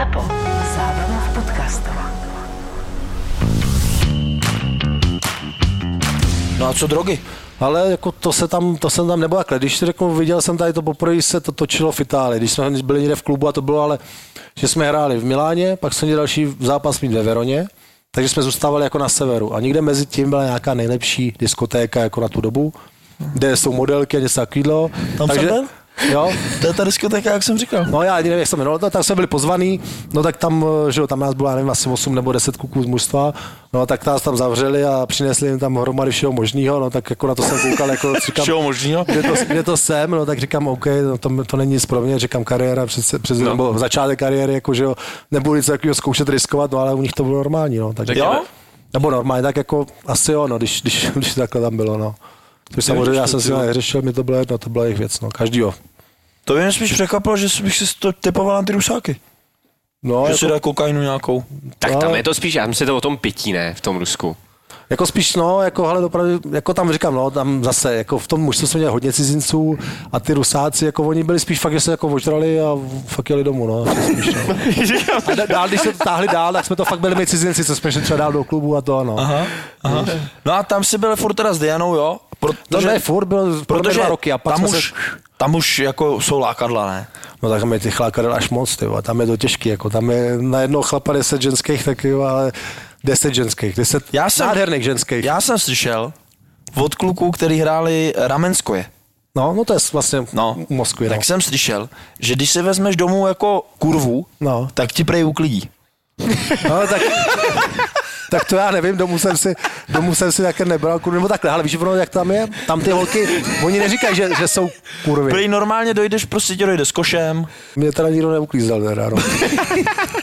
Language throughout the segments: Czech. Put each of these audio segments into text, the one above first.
Zapo. Zábrná v podcastov. No a co drogy? Ale jako to se tam, to jsem tam nebyl takhle. Když si řeknu, viděl jsem tady to poprvé, se to točilo v Itálii. Když jsme byli někde v klubu a to bylo ale, že jsme hráli v Miláně, pak jsme měli další zápas mít ve Veroně, takže jsme zůstávali jako na severu. A někde mezi tím byla nějaká nejlepší diskotéka jako na tu dobu, kde jsou modelky a něco takového. Tam takže, jsem byl? Jo, To je ta diskotéka, jak jsem říkal. No já nevím, jak se jmenovalo, no, tak jsme byli pozvaný, no tak tam, že jo, tam nás bylo, já nevím, asi 8 nebo 10 kuků z mužstva, no tak nás tam zavřeli a přinesli jim tam hromady všeho možného, no tak jako na to jsem koukal, jako říkám, Všeho možného? kde to, kde to jsem, no tak říkám, OK, no, to, to není nic pro mě, říkám kariéra, přes, přes, no. nebo začátek kariéry, jako že jo, nebudu nic takového zkoušet riskovat, no ale u nich to bylo normální, no. Tak, Jo? Nebo normálně, tak jako asi jo, no, když, když, když takhle tam bylo, no. Což samozřejmě já jsem si to neřešil, mi to bylo jedno, to byla jejich věc, no, každýho. To by mě spíš překvapilo, že bych si to typoval na ty rusáky. No, Že jako, si dá kokainu nějakou. Tak No. tam je to spíš, já myslím, to o tom pití, ne, v tom Rusku. Jako spíš, no, jako, hele, opravdu, jako tam říkám, no, tam zase, jako v tom mužstvu jsme měli hodně cizinců a ty rusáci, jako oni byli spíš fakt, že se jako ožrali a fakt jeli domů, no, spíš, no. A dál, když se to táhli dál, tak jsme to fakt byli my cizinci, co jsme šli třeba dál do klubu a to, no. Aha, aha. No a tam si byl furt teda s Dianou, jo? To Protože, ne, furt byl protože dva roky a pak tam už, se, tam už jako jsou lákadla, ne? no tak tam je těch chlákadel až moc, ty, vole, tam je to těžký, jako tam je na jednoho chlapa deset ženských, tak jo, ale deset ženských, deset Já jsem- nádherných ženských. Já jsem slyšel od kluků, který hráli Ramenskoje. No, no to je vlastně No, u Moskvy, no. tak jsem slyšel, že když si vezmeš domů jako kurvu, No. tak ti prej uklidí. No, tak, tak to já nevím, domů jsem si, domů jsem si také nebral, kurva, nebo takhle, ale víš, ono, jak tam je, tam ty holky, oni neříkají, že, že jsou kurvy. Prej normálně dojdeš, prostě ti dojde s košem. Mě teda nikdo neuklízel, teda, no.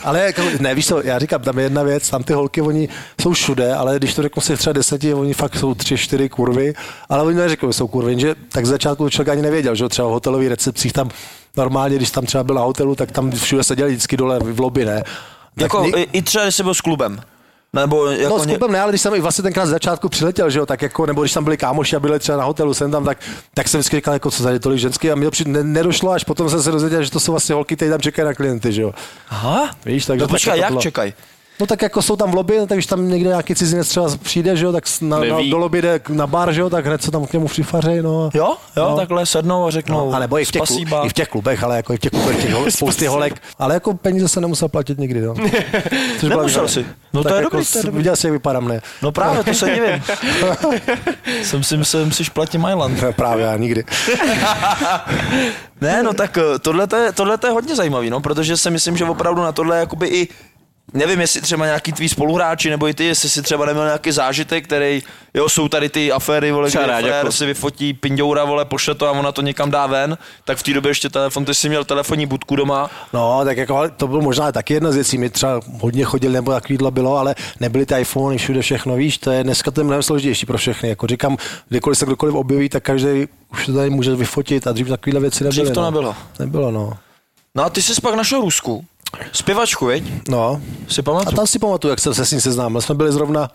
Ale jako, ne, víš co, já říkám, tam je jedna věc, tam ty holky, oni jsou všude, ale když to řeknu si třeba deseti, oni fakt jsou tři, čtyři kurvy, ale oni neřeknou, že jsou kurvy, že tak z začátku člověk ani nevěděl, že třeba v hotelových recepcích tam normálně, když tam třeba byl na hotelu, tak tam všude seděli vždycky dole v lobby, ne? Tak Jako ni- i, i třeba, když jsi byl s klubem. Nebo jako No s klubem ne, ale když jsem i vlastně tenkrát z začátku přiletěl, že jo, tak jako, nebo když tam byli kámoši a byli třeba na hotelu, jsem tam, tak, tak jsem vždycky říkal, jako co tady tolik ženský a mi to při, ne, nedošlo, až potom jsem se dozvěděl, že to jsou vlastně holky, které tam čekají na klienty, že jo. Aha. Víš, takže no počkej, jako jak bylo. čekaj? No tak jako jsou tam v lobby, tak když tam někde nějaký cizinec třeba přijde, že jo, tak na, na, do lobby jde na bar, že jo, tak hned se tam k němu přifařej, no. Jo, jo, No. takhle sednou a řeknou No, a nebo i v, těch, spasiba. i v těch klubech, ale jako i v těch klubech těch hol, spousty holek, ale jako peníze se nemusel platit nikdy, no. Což byla Nemusel si. No to tak je jako, dobrý, to je dobrý. Viděl jsi, jak vypadám, ne? No právě, to se divím. jsem si myslel, že musíš platit Mailand. Ne, Právě já nikdy. Ne, no tak eh, tohle to je, tohle to je hodně zajímavý, no, protože si myslím, že opravdu na tohle jakoby i Nevím, jestli třeba nějaký tvý spoluhráči, nebo i ty, jestli si třeba neměl nějaký zážitek, který, jo, jsou tady ty aféry, vole, kde rád, frér jako- si vyfotí pindoura, vole, pošle to a ona to někam dá ven, tak v té době ještě telefon, ty jsi měl telefonní budku doma, No, tak jako, ale to bylo možná taky jedna z věcí. My třeba hodně chodili, nebo takovýhle bylo, ale nebyly ty iPhony, všude všechno, víš, to je dneska to je mnohem složitější pro všechny. Jako říkám, kdykoliv se kdokoliv objeví, tak každý už to tady může vyfotit a dřív takovýhle věci nebyly. Dřív to no. nebylo. Nebylo, no. No a ty jsi pak našel Rusku, zpěvačku, veď? No, Si a pamatuju? tam si pamatuju, jak jsem se s ním seznámil. Jsme byli zrovna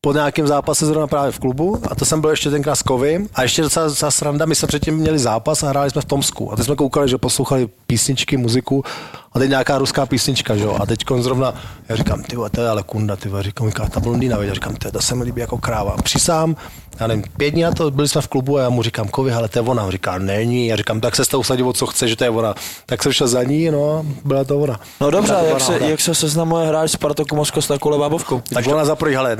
po nějakém zápase zrovna právě v klubu a to jsem byl ještě tenkrát s Kovym a ještě docela, docela sranda, my jsme předtím měli zápas a hráli jsme v Tomsku a teď jsme koukali, že poslouchali písničky, muziku A teď nějaká ruská písnička, že jo. A teď zrovna, já říkám, ty to je ale kunda, ty říkám, říkám, ta blondýna, já říkám, to, se mi líbí jako kráva. Přisám, já nevím, pět dní na to, byli jsme v klubu a já mu říkám, kovi, ale to je ona. On říká, není. Já říkám, tak se s tou usadil, co chce, že to je ona. Tak jsem šel za ní, no, a byla to ona. No dobře, Byla jak se, jak se seznamuje hráč Spartaku Moskva s takovou bábovkou? Tak ona za hele,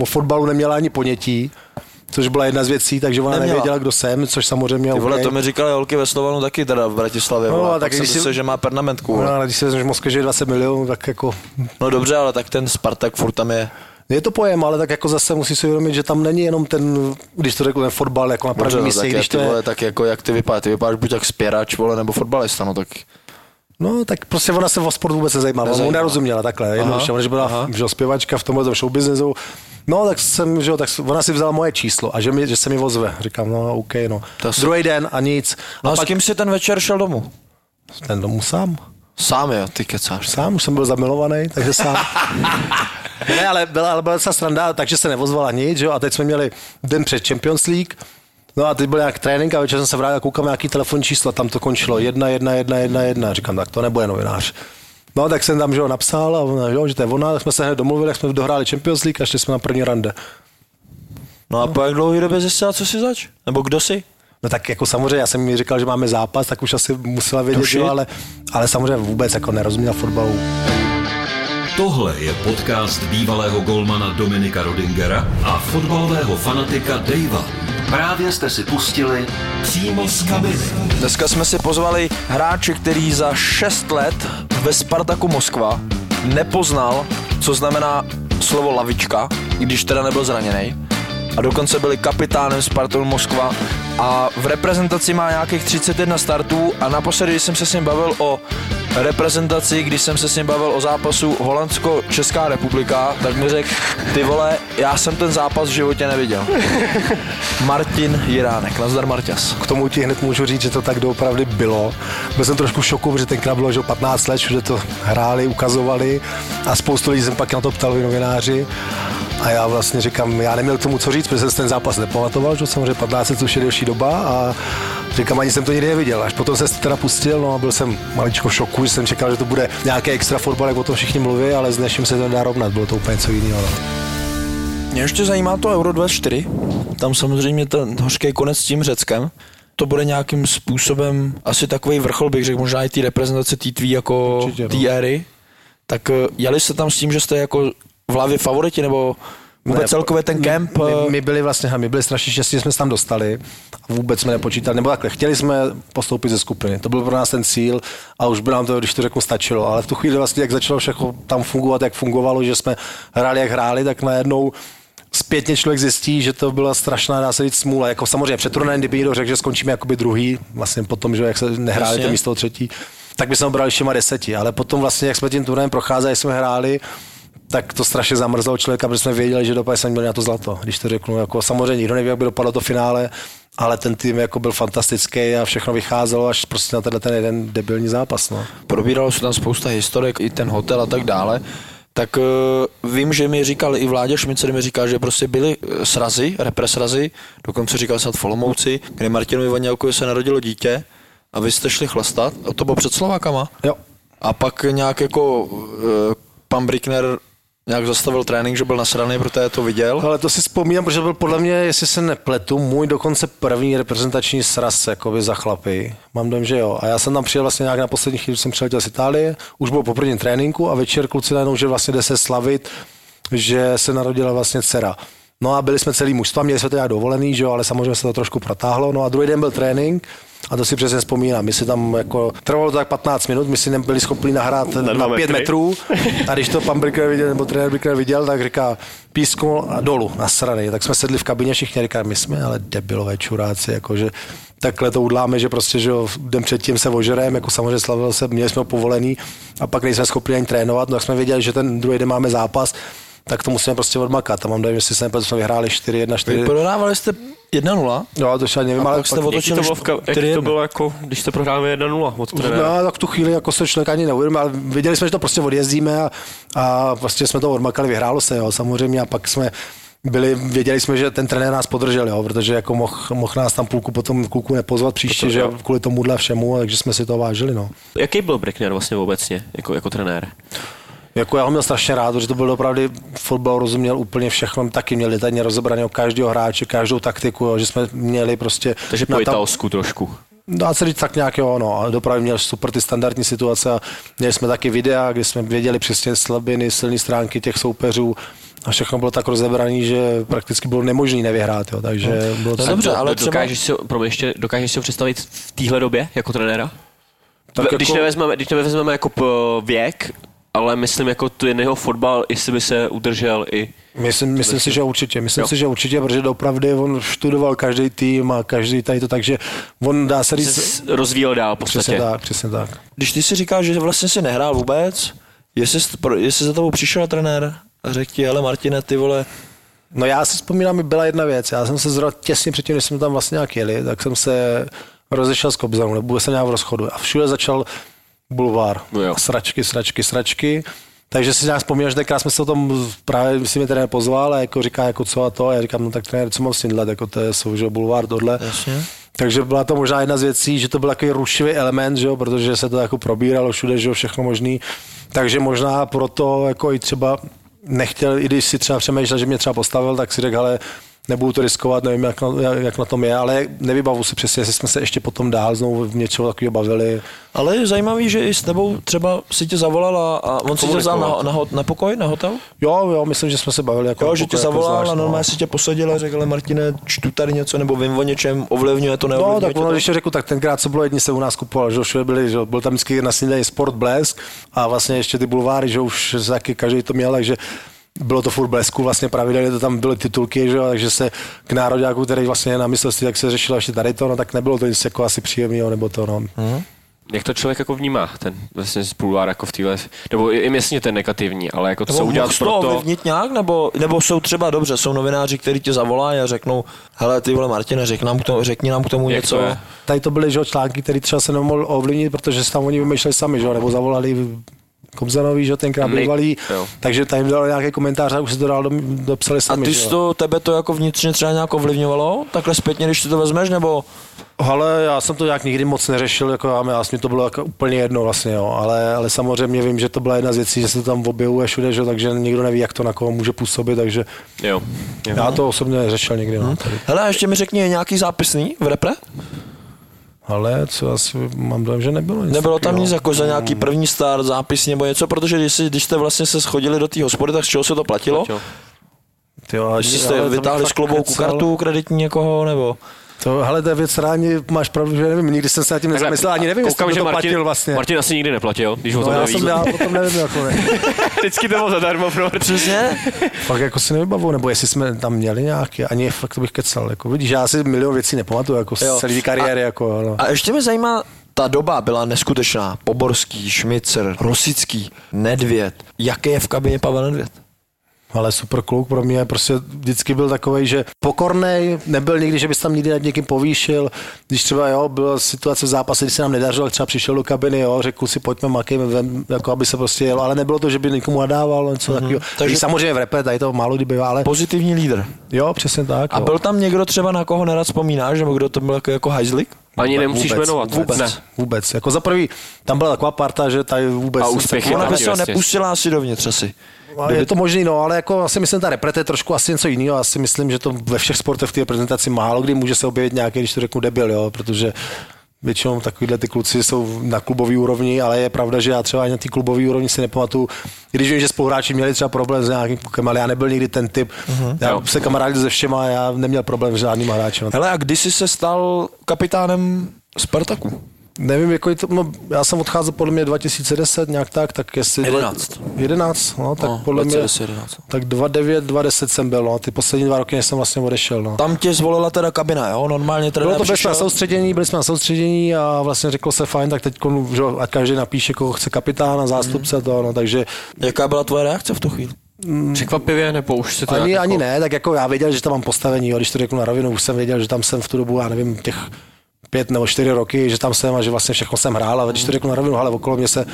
o fotbalu neměla ani ponětí, což byla jedna z věcí, takže ona Neměla. nevěděla, kdo jsem, což samozřejmě Ty vole, OK. to mi říkali holky ve Slovanu taky teda v Bratislavě. No, a tak tak jsem když si- myslel, že má pernamentku. No, ale když si vezmeš Moskva, že je 20 milionů, tak jako No dobře, ale tak ten Spartak furt tam je. je to pojem, ale tak jako zase musí si uvědomit, že tam není jenom ten, když to řekl, ten fotbal jako na Dobře, prvním no, místě, tak, když to je, vole, tak jako jak ty vypadáš? Ty vypadáš buď jak spěrač, vole, nebo fotbalista, no tak No, tak prostě ona se o sport vůbec nezajímala. Ona mu Nezajímala. nerozuměla takhle. Jednoduše, ona, že byla aha. že zpěvačka v tomhle tom show businessu. No, tak jsem, že jo, tak ona si vzala moje číslo a že, mi, že se mi ozve. Říkám, no, OK, no. To se- Druhý den a nic. No a a s pak kým si ten večer šel domů? ten domů sám. Sám jo, ty kecáš. Sám, už jsem byl zamilovaný, takže sám. ne, ale byla, ale byla docela sranda, takže se nevozvala nic, že jo, a teď jsme měli den před Champions League, No a teď byl nějak trénink a večer jsem se vrátil a koukám nějaký telefonní číslo, tam to končilo jedna, jedna, jedna, jedna, jedna. Říkám, tak to nebude novinář. No tak jsem tam že jo, napsal a ona, že, jo, že to je ona, tak jsme se hned domluvili, jak jsme dohráli Champions League a šli jsme na první rande. No a po jak dlouhý době zjistila, co si zač? Nebo kdo si? No tak jako samozřejmě, já jsem mi říkal, že máme zápas, tak už asi musela vědět, jo, ale, ale samozřejmě vůbec jako nerozuměla fotbalu. Tohle je podcast bývalého golmana Dominika Rodingera a fotbalového fanatika Davea. Právě jste si pustili přímo z kabiny. Dneska jsme si pozvali hráče, který za 6 let ve Spartaku Moskva nepoznal, co znamená slovo lavička, i když teda nebyl zraněný. A dokonce byli kapitánem Spartaku Moskva a v reprezentaci má nějakých 31 startů a naposledy, když jsem se s ním bavil o reprezentaci, když jsem se s ním bavil o zápasu Holandsko-Česká republika, tak mi řekl, ty vole, já jsem ten zápas v životě neviděl. Martin Jiránek, nazdar Marťas. K tomu ti hned můžu říct, že to tak doopravdy bylo. Byl jsem trošku v šoku, protože tenkrát bylo že jo, 15 let, všude to hráli, ukazovali a spoustu lidí jsem pak na to ptali novináři. A já vlastně říkám, já neměl k tomu co říct, protože jsem si ten zápas nepamatoval, že samozřejmě 15 let už je delší doba a říkám, ani jsem to nikdy neviděl. Až potom jsem se teda pustil, no a byl jsem maličko v šoku, že jsem čekal, že to bude nějaký extra fotbal, jak o tom všichni mluví, ale s dnešním se to nedá rovnat, bylo to úplně něco jiného. No. Mě ještě zajímá to Euro 24. Tam samozřejmě ten hořký konec s tím Řeckem. To bude nějakým způsobem asi takový vrchol, bych řekl, možná i té reprezentace té tvý jako no. té éry. Tak eh, jeli se tam s tím, že jste jako v hlavě favoriti, nebo vůbec Ne, celkově ten kemp? My, eh, my, byli vlastně, my byli strašně štěstí, že jsme se tam dostali. A vůbec jsme nepočítali, nebo takhle, chtěli jsme postoupit ze skupiny. To byl pro nás ten cíl a už by nám to, když to řeknu, stačilo. Ale v tu chvíli vlastně, jak začalo všechno tam fungovat, jak fungovalo, že jsme hráli, jak hráli, tak najednou zpětně člověk zjistí, že to byla strašná, dá se říct, smůla. Jako samozřejmě před turnajem, kdyby někdo řekl, že skončíme jakoby druhý, vlastně potom, že jak se nehráli Jasně. to místo třetí, tak by jsme brali všema deseti. Ale potom vlastně, jak jsme tím turnajem procházeli, jsme hráli, tak to strašně zamrzlo člověka, protože jsme věděli, že dopadne jsme měli na to zlato. Když to řeknu, jako samozřejmě nikdo neví, jak by dopadlo to finále, ale ten tým jako byl fantastický a všechno vycházelo až prostě na tenhle ten jeden debilní zápas. No. probíralo se tam spousta historek, i ten hotel a tak dále, tak uh, vím, že mi říkal i Vládě Šmicer, mi říkal, že prostě byly eh, srazy, repres-srazy, dokonce říkal snad v Olomouci, kde Martinovi Vanělkovi se narodilo dítě a vy jste šli chlastat, a to bylo před Slovákama. Jo. A pak nějak jako uh, pan Brickner nějak zastavil trénink, že byl nasraný, protože to viděl. Ale to si vzpomínám, protože byl podle mě, jestli se nepletu, můj dokonce první reprezentační sraz jakoby za chlapy. Mám dojem, že jo. A já jsem tam přijel vlastně nějak na poslední chvíli, jsem přiletěl z Itálie, už byl po prvním tréninku a večer kluci najednou, že vlastně jde se slavit, že se narodila vlastně dcera. No a byli jsme celý mužstva, měli jsme to nějak dovolený, že jo, ale samozřejmě se to trošku protáhlo. No a druhý den byl trénink, a to si přesně vzpomínám. My si tam jako, trvalo to tak 15 minut, my si nebyli schopni nahrát na, na 5 metry. metrů. A když to pan Bricker viděl, nebo trenér Bricker viděl, tak říká, písknul a dolů na strany. Tak jsme sedli v kabině všichni říkali, my jsme ale debilové čuráci, jakože takhle to udláme, že prostě, že den předtím se ožerem, jako samozřejmě slavil se, měli jsme ho povolený a pak nejsme schopni ani trénovat, no tak jsme věděli, že ten druhý den máme zápas, tak to musíme prostě odmakat. A mám dojem, že si se nepletu, jsme vyhráli 4-1, 4 Prodávali jste 1-0 No, to ani nevím, A ale pak jste Jaký to, bylo v, ka- jaký 4-1. to bylo jako, když jste prohráli 1-0 od trenéra? No, tak v tu chvíli jako se člověk ani neuvědomil, ale věděli jsme, že to prostě odjezdíme a, a prostě jsme to odmakali, vyhrálo se, jo, samozřejmě, a pak jsme byli, věděli jsme, že ten trenér nás podržel, jo, protože jako mohl moh nás tam půlku potom kluku nepozvat příště, To- že jo. kvůli tomuhle všemu, takže jsme si to vážili. No. Jaký byl Brickner vlastně obecně, jako, jako trenér? Jako já ho měl strašně rád, protože to byl opravdu fotbal, rozuměl úplně všechno, taky měl detailně rozebraný o každého hráče, každou taktiku, jo, že jsme měli prostě... Takže na po tam- italsku trošku. Dá se říct tak nějak, jo, no, ale dopravy měl super ty standardní situace a měli jsme taky videa, kde jsme věděli přesně slabiny, silné stránky těch soupeřů a všechno bylo tak rozebraný, že prakticky bylo nemožné nevyhrát, jo, takže bylo to No dobře, Do- ale do- třeba- dokážeš si, ho- promiň, ještě, dokážeš si ho představit v téhle době jako trenéra? Tak Tak když, jako- nevezmeme, když nevezmeme jako p- věk, ale myslím jako ten jeho fotbal, jestli by se udržel i... Myslím, myslím si, že určitě. Myslím Jo. si, že určitě, protože opravdu on študoval každý tým a každý tady to, takže on dá se říct... rozvíjel dál v Přesně tak, přesně tak. Když ty si říkáš, že vlastně si nehrál vůbec, jestli, jestli za tebou přišel trenér a řekl ti, ale Martine, ty vole, No já si vzpomínám, mi byla jedna věc. Já jsem se zrovna těsně předtím, než jsme tam vlastně nějak jeli, tak jsem se rozešel s Kobzanou, nebo jsem nějak v rozchodu. A všude začal bulvár. No jo. Sračky, sračky, sračky. Takže si nějak vzpomínám, že tenkrát jsme se o tom právě, myslím, mě trenér pozval a jako říká, jako co a to. A já říkám, no tak trenér, co mám s tím dělat, jako to je soužil bulvár, tohle. Jasně. Takže byla to možná jedna z věcí, že to byl takový rušivý element, že jo, protože se to jako probíralo všude, že jo, všechno možný. Takže možná proto jako i třeba nechtěl, i když si třeba přemýšlel, že mě třeba postavil, tak si řekl, ale nebudu to riskovat, nevím, jak na, jak, na tom je, ale nevybavu si přesně, jestli jsme se ještě potom dál znovu v něčeho takového bavili. Ale je zajímavý, že i s tebou třeba si tě zavolal a, on si tě vzal na, na, na pokoj, na hotel? Jo, jo, myslím, že jsme se bavili jako Jo, že tě pokoj, jako zavolal zvlášť, a no. normálně si tě posadil a řekl, ale Martine, čtu tady něco, nebo vím o něčem, ovlivňuje to, No, neovlivňuje tak ono, když to řeknu, tak tenkrát, co bylo jedni, se u nás kupoval, že jo, všude byli, že byl tam vždycky na snídaní Sport Blesk a vlastně ještě ty bulváry, že už taky každý to měl, takže bylo to furt blesku, vlastně pravidelně to tam byly titulky, že jo, takže se k nároďáku, který vlastně je na myslnosti, tak se řešilo ještě tady to, no tak nebylo to nic jako asi příjemného, nebo to, no. Jak to člověk jako vnímá, ten vlastně spoluvár jako v téhle, nebo i, i jasně ten negativní, ale jako co Nebo udělat to pro to, ovlivnit nějak, nebo, nebo jsou třeba dobře, jsou novináři, kteří tě zavolají a řeknou, hele ty vole Martine, řek nám k tomu, řekni nám k tomu Jak něco. to je? Tady to byly, že články, které třeba se nemohl ovlivnit, protože se tam oni vymýšleli sami, že nebo zavolali Kobzanovi, že tenkrát Nick, bývalý, jo. takže tam jim dal nějaký komentář a už se to dál do, dopsali A sami, ty jsi jo. to, tebe to jako vnitřně třeba nějak ovlivňovalo? Takhle zpětně, když ty to vezmeš, nebo Ale já jsem to nějak nikdy moc neřešil, jako já, já mi to bylo jako úplně jedno vlastně, jo. Ale, ale samozřejmě vím, že to byla jedna z věcí, že se to tam objevuje všude, že? takže nikdo neví, jak to na koho může působit, takže jo, já to osobně neřešil nikdy. No, tady. Hele, a ještě mi řekni, je nějaký zápisný v repre? Ale co asi mám dojem, že nebylo nic Nebylo tam nic jako za nějaký první start, zápis nebo něco, protože když, když jste vlastně se schodili do té hospody, tak z čeho se to platilo? Jo. Když ale jste to vytáhli z klobouku kartu kreditní někoho, nebo? To, hele, to je věc ráni, máš pravdu, že nevím, nikdy jsem se nad tím nezamyslel, ani nevím, jestli koukám, to že to Martin, platil vlastně. Martin asi nikdy neplatil, když o no, tom já neví. jsem, já potom nevím, jako ne. Vždycky to bylo zadarmo pro Přesně. Fakt jako si nevybavu, nebo jestli jsme tam měli nějaké, ani fakt to bych kecal. Jako, vidíš, já si milion věcí nepamatuju, jako Jo. z celé kariéry. Jako, no. A ještě mě zajímá, ta doba byla neskutečná. Poborský, Šmicer, Rosický, Nedvěd. Jaký je v kabině Pavel Nedvěd? Ale super kluk pro mě prostě vždycky byl takový, že pokornej, nebyl nikdy, že bys tam nikdy nad někým povýšil. Když třeba jo, byla situace v zápase, kdy se nám nedařilo, tak třeba přišel do kabiny, jo, řekl si pojďme, makejme, vem, jako aby se prostě jelo, ale nebylo to, že by někomu nadával, něco mm-hmm. takového. Takže- Takže samozřejmě v repe, tady to málo kdy bývá, ale Pozitivní lídr. jo, přesně tak. A jo. byl tam někdo třeba, na koho nerad vzpomínáš, nebo kdo to byl jako, jako hajzlik? Ani nemusíš vůbec, jmenovat. Vůbec, Ne. vůbec. Jako za prvý, tam byla taková parta, že tady vůbec... A úspěchy Ona by se ho jasně. nepustila asi dovnitř asi. Ale je to možný, no, ale jako asi myslím, ta repre to je trošku asi něco jiného. Asi myslím, že to ve všech sportech v té prezentaci málo kdy může se objevit nějaký, když to řeknu debil, jo, protože většinou takovýhle ty kluci jsou na klubový úrovni, ale je pravda, že já třeba ani na té klubové úrovni si nepamatuju. I Když vím, že spoluhráči měli třeba problém s nějakým klukem, ale já nebyl nikdy ten typ. Uh-huh. Já Jo. se kamarádil se všema, já neměl problém s žádným hráčem. Hele, a kdy jsi se stal kapitánem Spartaku? Nevím, jako je to, no, já jsem odcházel podle mě 2010, nějak tak, tak jestli... 11. 11, no, tak No, podle mě... 2010, 11. Tak 2.9, 2.10 jsem byl, no, ty poslední dva roky, než jsem vlastně odešel, no. Tam tě zvolila teda kabina, jo? Normálně trenér Bylo to přišel. na soustředění, byli jsme na soustředění a vlastně řeklo se fajn, tak teď, že, jo, ať každý napíše, koho chce kapitána, zástupce Mhm. to, no, takže Jaká byla tvoje reakce v tu chvíli? Překvapivě, nebo už se to ani, nějak ani jako... ne, tak jako já věděl, že tam mám postavení, jo, když to řeknu na rovinu, už jsem věděl, že tam jsem v tu dobu, já nevím, těch pět nebo čtyři roky, že tam jsem a že vlastně všechno jsem hrál, ale když to řeknu na rovinu, ale okolo mě se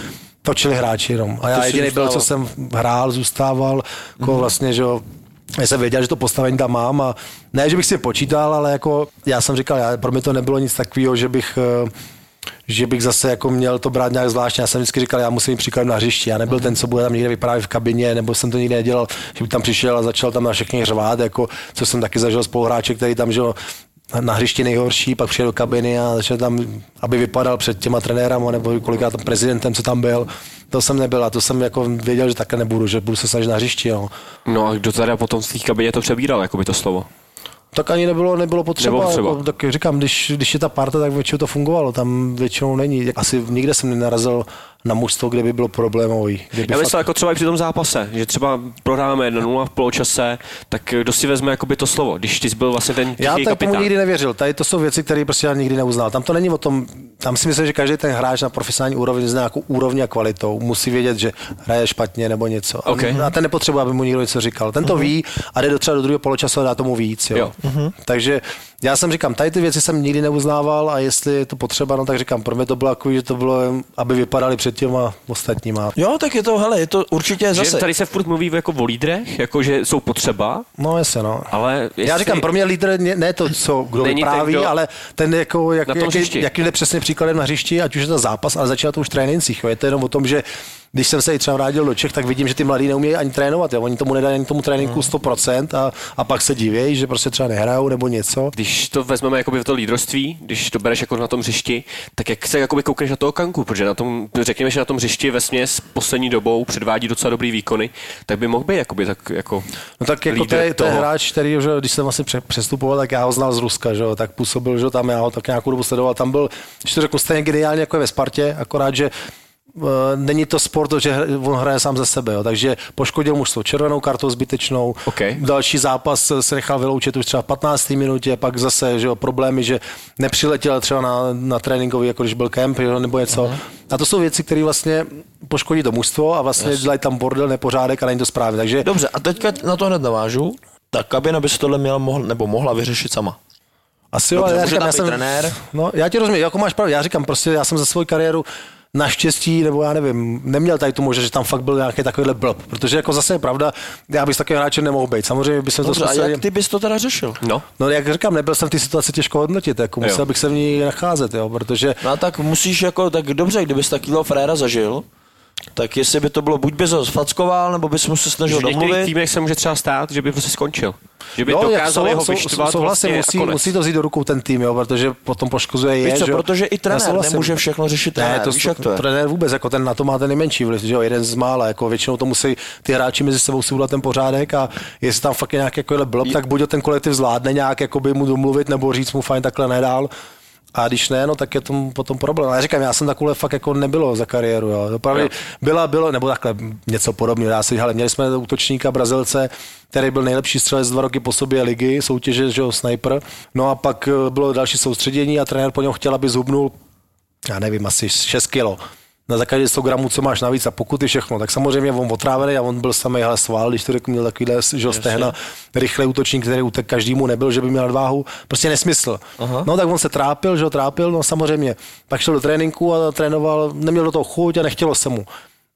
točili hráči jenom. A já jediný byl, co jsem hrál, zůstával, jako vlastně, že Já jsem věděl, že to postavení tam mám a ne, že bych si počítal, ale jako já jsem říkal, já, pro mě to nebylo nic takového, že bych eh, že bych zase jako měl to brát nějak zvláštně. Já jsem vždycky říkal, já musím příklad na hřišti. Já nebyl ten, co bude tam někde vyprávět v kabině, nebo jsem to nikdy nedělal, že bych tam přišel a začal tam na všechny řvát, jako, co jsem taky zažil spoluhráče, který tam, že na hřišti nejhorší, pak přijel do kabiny a začal tam, aby vypadal před těma trenérama nebo kolikrát tam prezidentem, co tam byl. To jsem nebyl a to jsem jako věděl, že takhle nebudu, že budu se snažit na hřišti. Jo. No a kdo teda potom v té kabině to přebíral, jako by to slovo? Tak ani nebylo, nebylo potřeba. Nebylo potřeba. Jako, tak říkám, když, když je ta parta, tak většinou to fungovalo. Tam většinou není. Asi nikde jsem nenarazil na mužstvo, kde by bylo problémový. Kde by Já fakt- myslel jako třeba i při tom zápase, že třeba prohráváme 1-0 v poločase, tak kdo si vezme jakoby to slovo, když ty jsi byl vlastně ten Já tady tomu nikdy nevěřil. Tady to jsou věci, které prostě já nikdy neuznal. Tam to není o tom, tam si myslím, že každý ten hráč na profesionální úrovni s nějakou úrovní a kvalitou musí vědět, že hraje špatně nebo něco. OK. A ten nepotřebuje, aby mu někdo něco říkal. Ten to ví a jde do třeba do druhého poločasu a dá tomu víc. Jo. Jo. Takže já jsem říkám, tady ty věci jsem nikdy neuznával a jestli je to potřeba, no tak říkám, pro mě to bylo takový, že to bylo, aby vypadali před těma ostatníma. Jo, tak je to, hele, je to určitě Že zase. tady se furt mluví jako o lídrech, jako že jsou potřeba, No jasně, no. ale jestli... Já říkám, pro mě lídr ne- ne to, co kdo Není ten, vypráví, kdo- ale ten, jako, jak, jaký, jaký jde přesně příkladem na hřišti, ať už je to zápas, ale začíná to už v trénincích. Jo. Je to jenom o tom, že když jsem se i třeba vrátil do Čech, tak vidím, že ty mladí neumějí ani trénovat. Jo. Oni tomu nedají ani tomu tréninku 100% a, a pak se divějí, že prostě třeba nehrajou nebo něco. Když to vezmeme jakoby v to lídroství, když to bereš jako na tom hřišti, tak jak se jakoby koukneš na toho kanku, protože na tom, řekněme, že na tom hřišti ve směs poslední dobou předvádí docela dobrý výkony, tak by mohl být jakoby tak jako No tak jako to je, to je hráč, který, že, když jsem vlastně pře- přestupoval, tak já ho znal z Ruska, že, jo, tak působil, že tam já ho tak nějakou dobu sledoval. Tam byl, když to řeknu, stejně geniálně jako je ve Spartě, akorát, že není to sport, že on hraje sám ze sebe, jo, takže poškodil mužstvo červenou kartou zbytečnou, OK. další zápas se nechal vyloučit už třeba v 15. minutě, pak zase že jo, problémy, že nepřiletěl třeba na, na tréninkový, jako když byl kemp nebo něco. A to jsou věci, které vlastně poškodí to mužstvo a vlastně dělají tam bordel, nepořádek a není to správně. Takže Dobře, a teďka na to hned navážu. Ta kabina by se tohle měla mohl, nebo mohla vyřešit sama. Asi jo, ale já říkám, já jsem, trenér? No, já ti rozumím, jako máš pravdu, já říkám, prostě já jsem za svou kariéru naštěstí, nebo já nevím, neměl tady tu možnost, že tam fakt byl nějaký takovýhle blb, protože jako zase je pravda, já bych s takovým hráčem nemohl být. Samozřejmě bychom to Dobře, a zkusili. jak ty bys to teda řešil? No, No, jak říkám, nebyl jsem v té situaci těžko hodnotit, jako musel Jo. bych se v ní nacházet, jo, protože No a tak musíš jako, tak dobře, kdybys takového fréra zažil, tak jestli by to bylo, buď bys ho sfackoval, nebo bys mu se snažil že v některých domluvit. týmech se může třeba stát, že by prostě skončil. Že by Jo, jak dokázali sou- ho sou- vyštvat souhlasím, vlastně musí, musí to vzít do rukou ten tým, jo, protože potom poškozuje je. Víš co, že protože i trenér souhlasím. nemůže všechno řešit trenér, Ne, to, víš jak to je. trenér vůbec, jako ten na to má ten nejmenší vliv, že jo, jeden z mála, jako většinou to musí ty hráči mezi sebou si udělat ten pořádek a jestli tam fakt je nějaký jako blb, tak buď ten kolektiv zvládne nějak jako by mu domluvit nebo říct mu fajn takhle nedál. A když ne, no, tak je to potom problém. A já říkám, já jsem takhle fakt jako nebylo za kariéru. Jo. Opravdu byla, bylo, nebo takhle něco podobného. Já si, hele, měli jsme útočníka Brazilce, který byl nejlepší střelec dva roky po sobě ligy, soutěže, že jo, sniper. No a pak eh, bylo další soustředění a trenér po něm chtěl, aby zhubnul já nevím, asi 6 kilo na každý 100 gramů, co máš navíc a pokud je všechno, tak samozřejmě on otrávený a on byl samý hele sval, když to řekl, měl takovýhle že stehna, rychlej útočník, který utek každému nebyl, že by měl nadváhu, prostě nesmysl. Aha. No tak on se trápil, že ho trápil, no samozřejmě. Pak šel do tréninku a trénoval, neměl do toho chuť a nechtělo se mu.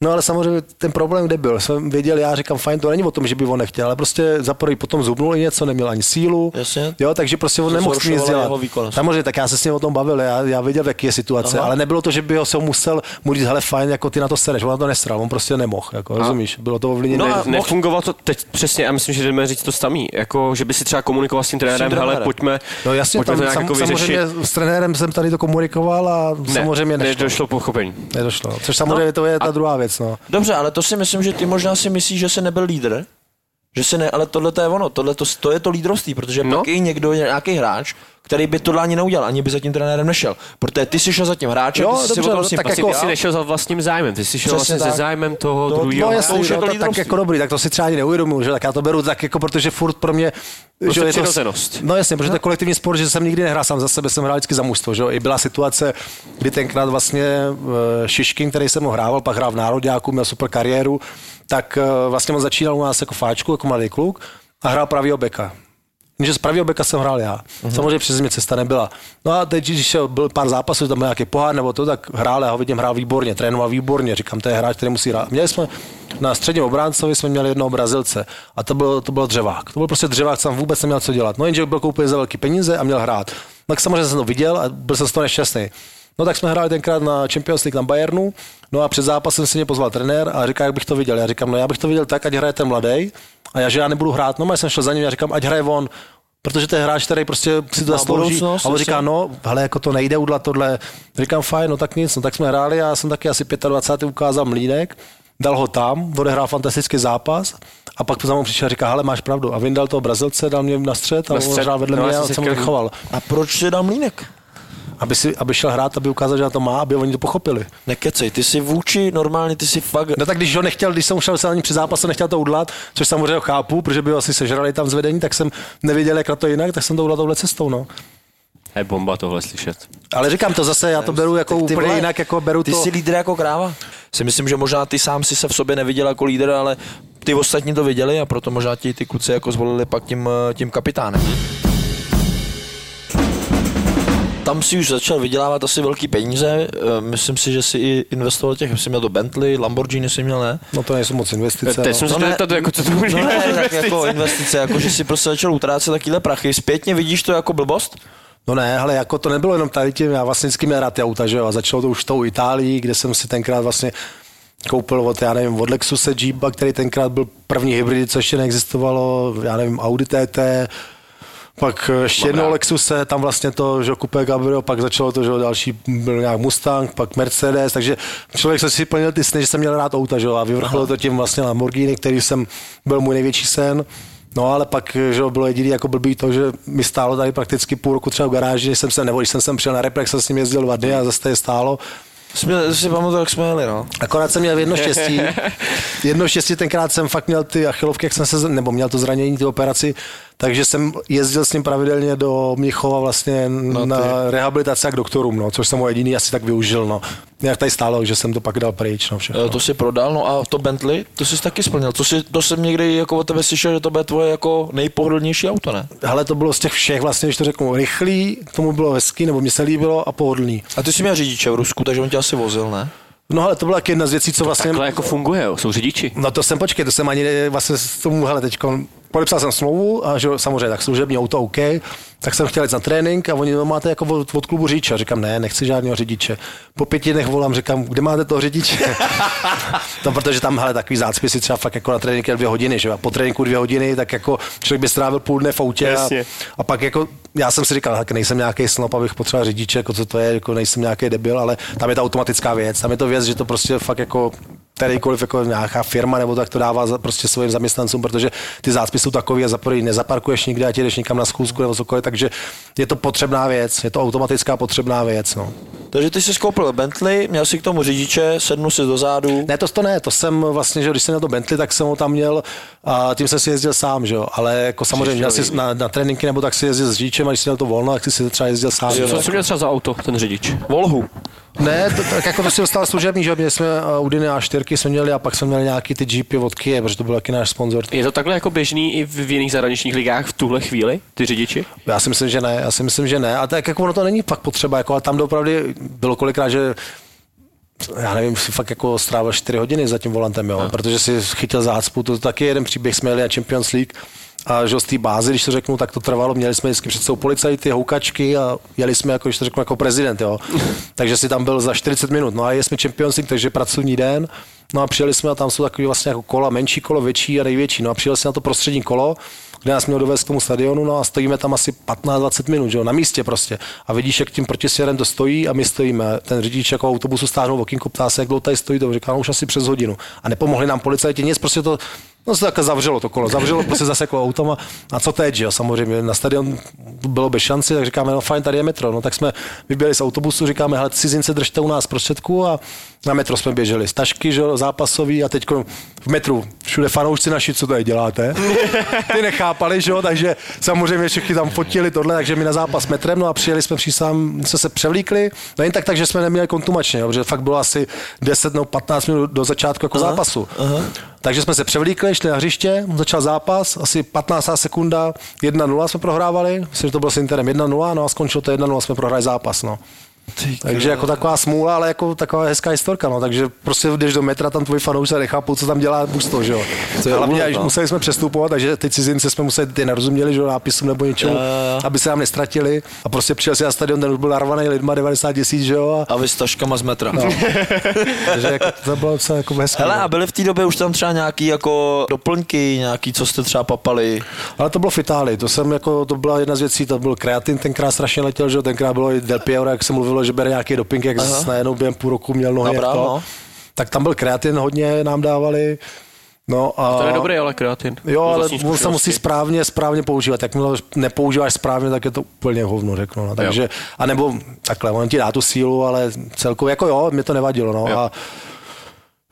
No ale samozřejmě ten problém kde byl, jsem věděl, já říkám, fajn, to není o tom, že by on nechtěl, ale prostě za prvý potom zubnul i něco, neměl ani sílu, Jasně. jo, takže prostě on nemohl nic dělat. Samozřejmě, tak já se s ním o tom bavil, já, já věděl, v jaký je situace, Aha. ale nebylo to, že by ho se musel mu říct, hele fajn, jako ty na to sereš, on na to nesral, on prostě nemohl, jako, rozumíš, bylo to ovlivněné. No a Ne- nefungovalo to teď přesně, já myslím, že jdeme říct to samý, jako, že by si třeba komunikoval s tím trenérem, ale pojďme, No jasně, pojďme tam, to nějak sam, jako samozřejmě s trenérem jsem tady to komunikoval a Ne, samozřejmě nešlo. nedošlo pochopení. Nedošlo. Což samozřejmě to je ta druhá věc. No. Dobře, ale to si myslím, že ty možná si myslíš, že jsi nebyl lídr, že si ne, ale tohle to je ono, tohle to, to je to lídrovství, protože No. no. pak i někdo, nějaký hráč, který by tohle ani neudělal, ani by za tím trenérem nešel. Protože ty jsi šel za tím hráčem, Jo, ty jsi si dobře, tom no, ním tak Ty jako- jsi nešel za vlastním zájmem, ty jsi šel Přesně vlastně tak. se zájmem toho To- druhého. No to je no, to tak, tak jako dobrý, tak to si třeba ani neuvědomuju, že tak já to beru tak jako, protože furt pro mě... Prostě že je to-. No jasně, protože to je kolektivní sport, že jsem nikdy nehrál sám za sebe, jsem hrál vždycky za mužstvo, že jo. I byla situace, kdy tenkrát vlastně eh, Šiškin, který jsem ho hrával, pak hrál v Národňáku, měl super kariéru, tak eh, vlastně on začínal u nás jako fáčku, jako mladý kluk a hrál pravýho beka. Jenže z pravého beka jsem hrál já. Mhm. Samozřejmě přes mě cesta nebyla. No a teď, když byl pár zápasů, tam byl nějaký pohár nebo to, tak hrál, já ho vidím, hrál výborně, trénoval výborně, říkám, to je hráč, který musí hrát. Měli jsme na středním obráncovi jsme měli jednoho Brazilce a to byl, to byl dřevák. To byl prostě dřevák, jsem vůbec neměl co dělat. No jenže byl koupil za velké peníze a měl hrát. No, tak samozřejmě jsem to viděl a byl jsem z toho nešťastný. No tak jsme hráli tenkrát na Champions League na Bayernu, no a před zápasem si mě pozval trenér a říká, jak bych to viděl. Já říkám, no já bych to viděl tak, ať hraje ten mladý, a já, že já nebudu hrát. No já jsem šel za ním a říkám, ať hraje on, protože to je hráč, který prostě si to zaslouží. A on říká, no, hele, jako to nejde udělat tohle. Říkám, fajn, no tak nic, no tak jsme hráli, já jsem taky asi 25. ukázal mlínek, dal ho tam, odehrál fantastický zápas a pak za mnou přišel a říká, hele, máš pravdu. A vyndal toho Brazilce, dal mě na střed a Na on střed, hrál vedle no, mě já a jsem vychoval. A proč si dal mlínek? Aby, si, aby šel hrát, aby ukázal, že na to má, aby oni to pochopili. Nekecej, ty jsi vůči, normálně ty jsi fakt... No tak když ho nechtěl, když jsem ušel se na ní při zápase, nechtěl to udělat, což samozřejmě chápu, protože by ho asi sežrali tam zvedení, tak jsem nevěděl, jak na to jinak, tak jsem to udělal touhle cestou. No. Je bomba tohle slyšet. Ale říkám to zase, já to beru jako Tak ty úplně vole, jinak, jako beru ty to. jsi lídr jako kráva. Si myslím, že možná ty sám si se v sobě neviděl jako lídr, ale ty ostatní to viděli a proto možná ti ty kluci jako zvolili pak tím, eh, tím kapitánem. Tam si už začal vydělávat asi velký peníze. Eh, Myslím si, že si i investoval těch, jsi měl do Bentley, Lamborghini si měl, ne? No to nejsou moc investice. Teď no. jsem si ne. to, jako, co to může No ne, tak investice. jako investice, jako že si prostě začal utrácet takovýhle prachy. Zpětně vidíš to jako blbost? No ne, ale jako to nebylo jenom tady tím, já vlastně vždycky měl rád ty auta, že jo, a začalo to už tou Itálií, kde jsem si tenkrát vlastně koupil od, já nevím, od Lexuse Jeepa, který tenkrát byl první hybrid, co ještě neexistovalo, já nevím, Audi TT, pak ještě jednou Lexuse, tam vlastně to, že Coupé Cabrio, pak začalo to, že další byl nějak Mustang, pak Mercedes, takže člověk se si plnil ty sny, že jsem měl rád auta, že a vyvrcholilo to tím vlastně Lamborghini, který jsem, byl můj největší sen. No ale pak, že bylo jediný jako blbý to, že mi stálo tady prakticky půl roku třeba v garáži, než jsem se, nebo když jsem sem přijel na replex, jsem s ním jezdil dva dny a zase to je stálo. Jsme, si pamatuju, jak jsme jeli, no. Akorát jsem měl jedno štěstí. Jedno štěstí, tenkrát jsem fakt měl ty achilovky, jak jsem se, nebo měl to zranění, ty operaci, takže jsem jezdil s ním pravidelně do Mnichova vlastně no, na rehabilitaci a k doktorům, no, což jsem mu jediný asi tak využil, no. Jak tady stálo, že jsem to pak dal pryč, no všechno. Eh, To si prodal, no a to Bentley, to jsi taky splnil. To, si, to jsem někdy jako od tebe slyšel, že to bude tvoje jako nejpohodlnější auto, ne? Hele, to bylo z těch všech, vlastně, když to řeknu, rychlý, tomu bylo hezký, nebo mi se líbilo a pohodlný. A ty jsi měl řidiče v Rusku, takže on tě asi vozil, ne? No ale to byla jedna z věcí, co vlastně... Takhle jako funguje, jo. jsou řidiči. No to jsem, počkej, to jsem ani vlastně s tomu, hele, teď podepsal jsem smlouvu a že samozřejmě tak služební auto OK, tak jsem chtěl jít na trénink a oni no, máte jako od, od klubu řidiče. A říkám, ne, nechci žádného řidiče. Po pěti dnech volám, říkám, kde máte toho řidiče? no, protože tam, hele, takový zácpisy třeba fakt jako na trénink je dvě hodiny, že a po tréninku dvě hodiny, tak jako člověk by strávil půl dne v autě a, a, pak jako, já jsem si říkal, tak nejsem nějaký snop, abych potřeboval řidiče, jako co to je, jako nejsem nějaký debil, ale tam je to automatická věc, tam je to věc, že to prostě fakt jako kterýkoliv jako nějaká firma nebo tak to dává za, prostě svým zaměstnancům, protože ty zápisy jsou takový a za prvý nezaparkuješ nikde a ti jdeš někam na schůzku nebo cokoliv, takže je to potřebná věc, je to automatická potřebná věc. No. Takže ty jsi koupil Bentley, měl si k tomu řidiče, sednu si do zádu. Ne, to, to ne, to jsem vlastně, že když jsem měl to Bentley, tak jsem ho tam měl a tím jsem si jezdil sám, že jo, ale jako samozřejmě měl si na, na, tréninky nebo tak si jezdil s řidičem a když jsem měl to volno, tak si si třeba jezdil sám. Co jsi měl třeba za auto, ten řidič? Volhu. Ne, to, tak jako to si dostal služební, že jo, měli jsme uh, Udiny A4 jsme měli a pak jsme měli nějaký ty Jeepy od Kia, protože to byl taky náš sponzor. Je to takhle jako běžný i v, jiných zahraničních ligách v tuhle chvíli, ty řidiči? Já si myslím, že ne, já si myslím, že ne. A tak jako ono to není fakt potřeba, jako, ale tam opravdu bylo kolikrát, že já nevím, si fakt jako strávil 4 hodiny za tím volantem, jo, protože si chytil zácpu, to taky jeden příběh jsme jeli na Champions League, a že z té bázy, když to řeknu, tak to trvalo, měli jsme vždycky před sebou policajty, houkačky a jeli jsme, jako, když to řeknu, jako prezident, jo. takže si tam byl za 40 minut, no a jsme Champions League, takže pracovní den, no a přijeli jsme a tam jsou takový vlastně jako kola, menší kolo, větší a největší, no a přijeli jsme na to prostřední kolo, kde nás měl dovést k tomu stadionu, no a stojíme tam asi 15-20 minut, že jo, na místě prostě. A vidíš, jak tím protisměrem to stojí a my stojíme. Ten řidič jako autobusu stáhnul okýnko, ptá se, jak dlouho tady stojí, to říká, no, už asi přes hodinu. A nepomohli nám policajti nic, prostě to, no se takhle zavřelo to kolo, zavřelo, prostě zaseklo automa. A co teď, že jo, samozřejmě, na stadion bylo bez šanci, tak říkáme, no fajn, tady je metro. No tak jsme vyběli z autobusu, říkáme, hele, cizince držte u nás prostředku a na metro jsme běželi. Stažky, že jo, zápasový a teď v metru všude fanoušci naši, co tady děláte? Ty nechápali, že jo, takže samozřejmě všichni tam fotili tohle, takže my na zápas metrem, no a přijeli jsme přísám, jsme se převlíkli, no jen tak, takže jsme neměli kontumačně, protože fakt bylo asi 10 nebo 15 minut do začátku jako aha, zápasu. Aha. Takže jsme se převlíkli, šli na hřiště, začal zápas, asi 15. sekunda, 1-0 jsme prohrávali, myslím, že to bylo s Interem 1-0, no a skončilo to 1-0, jsme prohráli zápas, no. Takže jako taková smůla, ale jako taková hezká historka, no. Takže prostě jdeš do metra, tam tvůj fanoušci nechápou, co tam dělá Busto, že jo. To je Hlavně, až no. museli jsme přestupovat, takže ty cizinci jsme museli, ty nerozuměli, že jo, nápisům nebo něčemu, Jo, jo, aby se nám nestratili. A prostě přijel si na stadion, ten už byl narvaný lidma 90 tisíc, že jo. A, A vy s taškama z metra. no. takže jako, to bylo docela jako hezké. Hele, no. a byly v té době už tam třeba nějaký jako doplňky, nějaký, co jste třeba papali? Ale to bylo v Itálii, to jsem jako, to byla jedna z věcí, to byl kreatin, tenkrát strašně letěl, že jo, tenkrát bylo i Del Piero, jak se mluvilo, že bere nějaký doping, jak Aha. najednou během půl roku měl nohy, Dobrá, jako, no. tak tam byl kreatin, hodně nám dávali, no a... To je dobrý, ale kreatin. Jo, ale on se musí správně, správně používat. Jak to nepoužíváš správně, tak je to úplně hovno, řeknu. No. Takže, a nebo takhle, on ti dá tu sílu, ale celkově jako jo, mě to nevadilo. No. Jo. A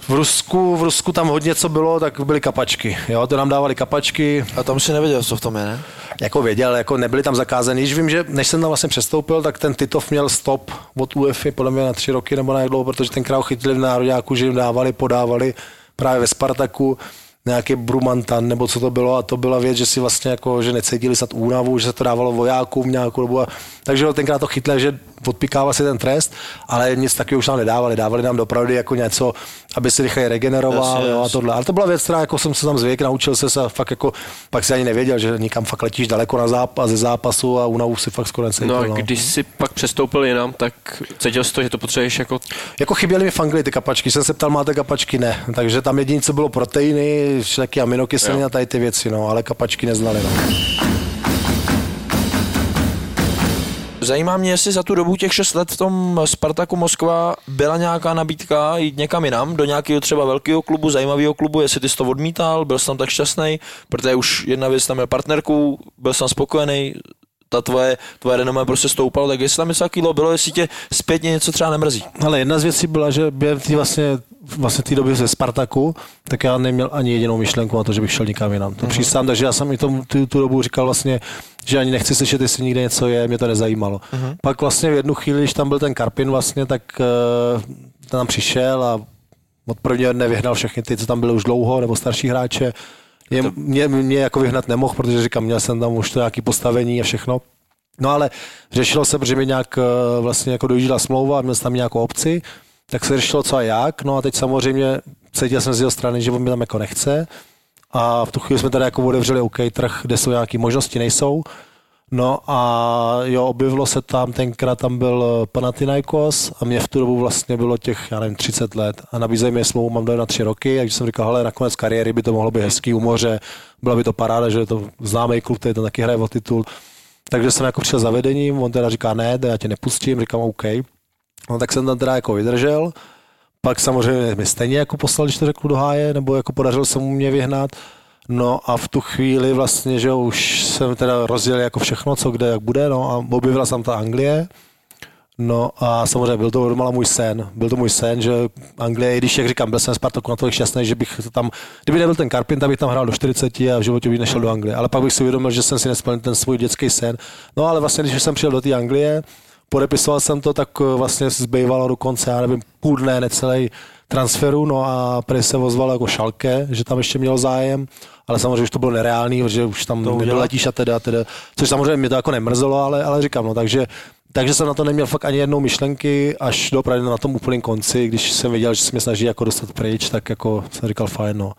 v Rusku, v Rusku tam hodně co bylo, tak byly kapačky. Jo, to nám dávali kapačky, A tam si nevěděl, co v tom je, ne? jako věděl, jako nebyly tam zakázané. Když vím, že než jsem tam vlastně přestoupil, tak ten Titov měl stop od UEFI podle mě na tři roky nebo na jak dlouho, protože tenkrát ho chytili v nároďáku, že jim dávali, podávali právě ve Spartaku nějaký brumantan, nebo co to bylo, a to byla věc, že si vlastně jako, že necítili snad únavu, že se to dávalo vojákům nějakou dobu. A, takže tenkrát to chytli, že odpikával si ten trest, ale nic takového už nám nedávali. Dávali nám dopravdy jako něco, aby se rychle regeneroval Jasně, jo, a tohle. Ale to byla věc, která jako jsem se tam zvyk, naučil se, se a fakt jako, pak si ani nevěděl, že nikam fakt letíš daleko na zápas, ze zápasu a únavu si fakt skoro necítil. No a no. když jsi pak přestoupil jinam, tak cítil jsi to, že to potřebuješ jako... Jako chyběly mi v Anglii ty kapačky, jsem se ptal, máte kapačky? Ne. Takže tam jediné, co bylo proteiny, všelijaké aminokyseliny a tady ty věci, no, ale kapačky neznali. No. Zajímá mě, jestli za tu dobu těch 6 let v tom Spartaku Moskva byla nějaká nabídka jít někam jinam, do nějakého třeba velkého klubu, zajímavého klubu, jestli ty jsi to odmítal, byl jsi tam tak šťastný, protože už jedna věc tam měl partnerku, byl jsem spokojený, ta tvoje, tvoje renomé prostě stoupalo, tak jestli tam něco takového bylo, jestli tě zpětně něco třeba nemrzí. Ale jedna z věcí byla, že během té vlastně, vlastně té doby ze Spartaku, tak já neměl ani jedinou myšlenku na to, že bych šel nikam jinam. To přísám, takže já jsem i tom, tu, tu dobu říkal vlastně, že ani nechci slyšet, jestli někde něco je, mě to nezajímalo. Pak vlastně v jednu chvíli, když tam byl ten Karpin vlastně, tak uh, tam přišel a od prvního dne vyhnal všechny ty, co tam byli už dlouho, nebo starší hráče. Mě, mě, mě jako vyhnat nemohl, protože říkám, měl jsem tam už to nějaké postavení a všechno. No ale řešilo se, protože mi nějak eh, vlastně jako dojížděla smlouva, měl jsem tam nějakou obci, tak se řešilo co a jak. No a teď samozřejmě cítil jsem z jeho strany, že on mě tam jako nechce. A v tu chvíli jsme tady jako otevřeli OK trh, kde jsou nějaké možnosti, nejsou. No a jo, objevilo se tam, tenkrát tam byl eh, Panathinaikos a mě v tu dobu vlastně bylo těch, já nevím, 30 let a nabízejí mi smlouvu, mám dojem na tři roky, takže jsem říkal, hele, nakonec kariéry by to mohlo být hezký u moře, byla by to paráda, že je to známý klub, který to taky hraje o titul. Takže jsem jako přišel za vedením, on teda říká, ne, já tě nepustím, říkám, OK. No tak jsem tam teda jako vydržel, pak samozřejmě mi stejně jako poslal, když to řeknu do háje, nebo jako podařilo se mu mě vyhnat. No a v tu chvíli vlastně, že už jsem teda rozjel jako všechno, co kde, jak bude, no a objevila jsem ta Anglie. No a samozřejmě byl to odmala můj sen. Byl to můj sen, že Anglie, i když, jak říkám, byl jsem Spartaku natolik šťastný, že bych to tam, kdyby nebyl ten Karpin, tak bych tam hrál do 40 a v životě bych nešel do Anglie. Ale pak bych si uvědomil, že jsem si nesplnil ten svůj dětský sen. No ale vlastně, když jsem přijel do té Anglie, podepisoval jsem to, tak eh, vlastně zbývalo do konce, já nevím, půl dne, necelý transferu, no a prý se ozval jako Šalke, že tam ještě měl zájem, ale samozřejmě už to bylo nereálný, protože už tam nedoletíš a teda, teda, což samozřejmě mě to jako nemrzelo, ale, ale říkám, no takže takže jsem na to neměl fakt ani jednou myšlenky, až do opravdu na tom úplném konci, když jsem viděl, že se mě snaží jako dostat pryč, tak jako jsem říkal fajn, no.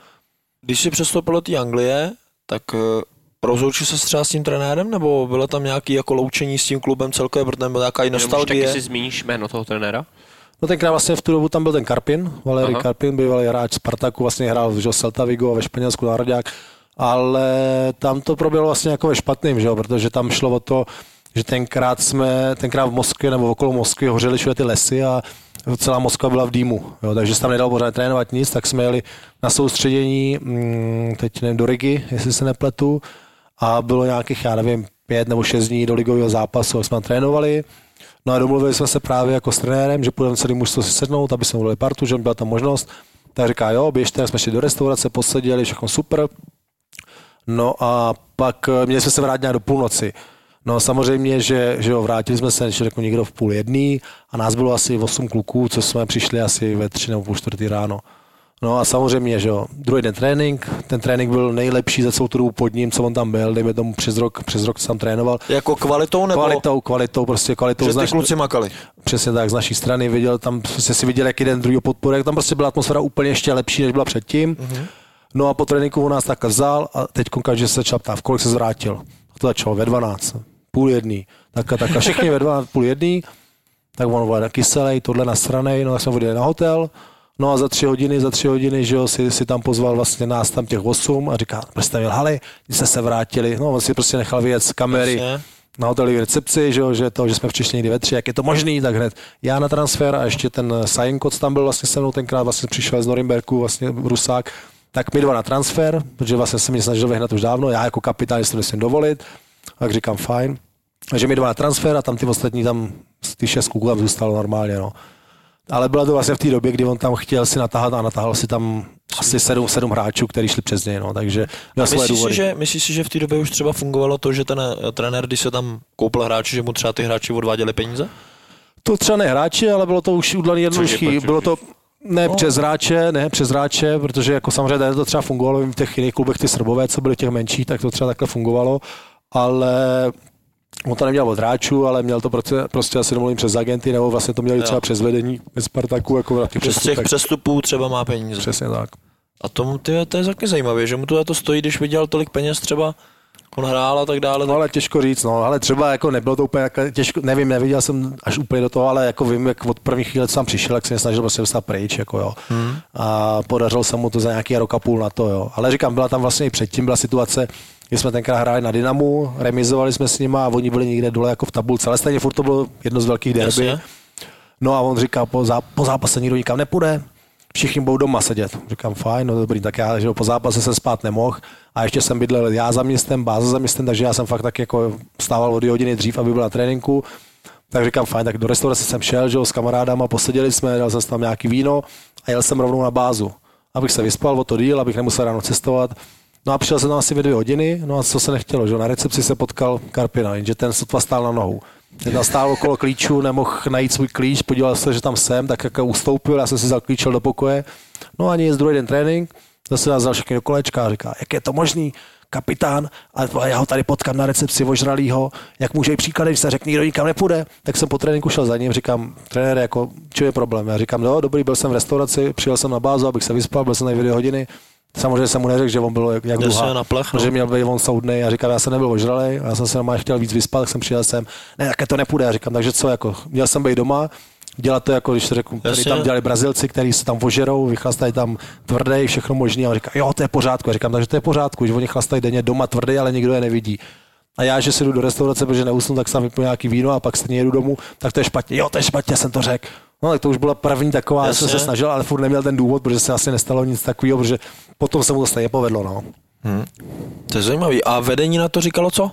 Když jsi přestoupil do té Anglie, tak eh, rozloučil se třeba s tím trenérem, nebo bylo tam nějaké jako loučení s tím klubem celkově, protože tam byla nějaká i Jenom už taky nostalgie? si zmíníš jméno toho trenéra? No tenkrát vlastně v tu dobu tam byl ten Karpin, Valery Aha. Karpin, bývalý hráč Spartaku, vlastně hrál v Celta Vigo a ve Španělsku národák, ale tam to proběhlo vlastně jako ve špatným, že jo, protože tam šlo o to, že tenkrát jsme, tenkrát v Moskvě nebo okolo Moskvy hořely všude ty lesy a celá Moskva byla v dýmu, jo, takže se tam nedalo pořád trénovat nic, tak jsme jeli na soustředění, mm, teď nevím, do Rigi, jestli se nepletu, a bylo nějakých, já nevím, pět nebo šest dní do ligového zápasu, jak jsme tam trénovali. No a domluvili jsme se právě jako s trenérem, že půjdeme celý mužstvo si sednout, aby jsme udělali partu, že byla tam možnost. Tak říká, jo, běžte, jsme šli do restaurace, poseděli, všechno super. No a pak eh, měli jsme se vrátit nějak do půlnoci. No samozřejmě, že, že jo, vrátili jsme se, než řeknu někdo v půl jedný a nás bylo asi 8 kluků, co jsme přišli asi ve tři nebo půl čtvrtý ráno. No a samozřejmě, že jo, druhý den trénink, ten trénink byl nejlepší za celou dobu pod ním, co on tam byl, dejme tomu přes rok, přes rok jsem trénoval. Jako kvalitou nebo Kvalitou, kvalitou, prostě kvalitou. že ty naš- kluci makali? Přesně tak, z naší strany viděl, tam prostě si viděl, jak jeden druhý podporuje, tam prostě byla atmosféra úplně ještě lepší, než byla předtím. Mm-hmm. No a po tréninku on nás takhle vzal a teď každý se začal ptát, v kolik se zvrátil. A to začalo ve 12, půl jedný, tak a tak a všichni ve 12, půl jedný, tak on vole kyselej, tohle na straně, no tak jsme odjeli na hotel, No a za tři hodiny, za tři hodiny, že jo, si, si tam pozval vlastně nás tam těch osm a říká, prostě mi lhali, když jste se vrátili, no on si prostě nechal vyjet z kamery, Jasně. na hotelový recepci, že, jo, že to, že jsme přišli někdy ve tři, jak je to možný, tak hned já na transfer a ještě ten Sajenkoc tam byl vlastně se mnou tenkrát, vlastně přišel z Norimberku, vlastně Rusák, tak my dva na transfer, protože vlastně jsem mě snažil vyhnat už dávno, já jako kapitán si to nesmím dovolit, tak říkám fajn. Takže my dva na transfer a tam ty ostatní tam, ty šest kluků tam zůstalo normálně, no. Ale byla to vlastně v té době, kdy on tam chtěl si natáhat a natáhal si tam asi sedm, sedm hráčů, kteří šli přes něj, no, takže měl svoje Myslíš si, důvody. že, myslíš si, že v té době už třeba fungovalo to, že ten eh, trenér, když se tam koupil hráči, že mu třeba ty hráči odváděli peníze? To třeba ne hráči, ale bylo to už udělané jednoduchý. Bylo to ne No. přes hráče, ne přes hráče, protože jako samozřejmě tady to třeba fungovalo v těch jiných klubech, ty srbové, co byly těch menších, tak to třeba takhle fungovalo, ale on to neměl od hráčů, ale měl to prostě, prostě asi domluvím přes agenty, nebo vlastně to měli Jo. třeba přes vedení ve Spartaku, jako na těch z těch přestupů třeba má peníze. Přesně tak. A tomu ty, to je taky zajímavé, že mu to, to stojí, když vydělal tolik peněz třeba, on hrál a tak dále. No tak... ale těžko říct, no, ale třeba jako nebylo to úplně takhle těžko, nevím, neviděl jsem až úplně do toho, ale jako vím, jak od první chvíle, co tam přišel, jak se mě snažil prostě dostat pryč, jako jo. Hmm. A podařilo se mu to za nějaký rok a půl na to, jo. Ale říkám, byla tam vlastně i předtím, byla situace, kdy jsme tenkrát hráli na Dynamu, remizovali jsme s nimi a oni byli někde dole jako v tabulce, ale stejně furt to bylo jedno z velkých derby. Jasně. No a on říká, po, zá, po zápase nikdo nikam nepůjde, všichni budou doma sedět. Říkám, fajn, no dobrý, tak já že po zápase jsem spát nemohl a ještě jsem bydlel já za městem, báza za městem, takže já jsem fakt tak jako stával o dvě hodiny dřív, aby byl na tréninku. Tak říkám, fajn, tak do restaurace jsem šel, že jo, s kamarádama, poseděli jsme, dal jsem tam nějaký víno a jel jsem rovnou na bázu, abych se vyspal o to díl, abych nemusel ráno cestovat. No a přišel jsem tam asi ve dvě hodiny, no a co se nechtělo, že na recepci se potkal Karpina, jenže ten sotva stál na nohu. Ten tam stál okolo klíčů, nemohl najít svůj klíč, podíval se, že tam jsem, tak jako ustoupil, já jsem si vzal klíč šel do pokoje. No a ani z druhý den trénink, zase nás všechny do kolečka a říká, jak je to možný, kapitán, a já ho tady potkám na recepci ožralýho, jak může jít příklad, když se řekne, nikdo nikam nepůjde, tak jsem po tréninku šel za ním, říkám, trenér, jako, čo je problém? Já říkám, no, dobrý, byl jsem v restauraci, přijel jsem na bázu, abych se vyspal, byl jsem tady dvě hodiny, Samozřejmě jsem mu neřekl, že on byl jak, jak duha, plech, no. že měl být on soudnej a říkám, já jsem nebyl ožralej, já jsem se normálně chtěl víc vyspat, tak jsem přijel sem, ne, také to nepůjde, já říkám, takže co, jako, měl jsem být doma, dělat to jako, když se řeknu, tady tam dělali Brazilci, kteří se tam ožerou, vychlastají tam tvrdý, všechno možné a on říká, jo, to je pořádku, já říkám, takže to je pořádku, že oni chlastají denně doma tvrdý, ale nikdo je nevidí. A já, že si jdu do restaurace, protože neusnu, tak jsem vypiju nějaký víno a pak stejně jedu domů, tak to je špatně. Jo, to je špatně, jsem to řekl. No, tak to už byla první taková, já jsem se snažil, ale furt neměl ten důvod, protože se asi nestalo nic takového, protože potom se mu to stejně povedlo. No. To je zajímavý. A vedení na to říkalo co?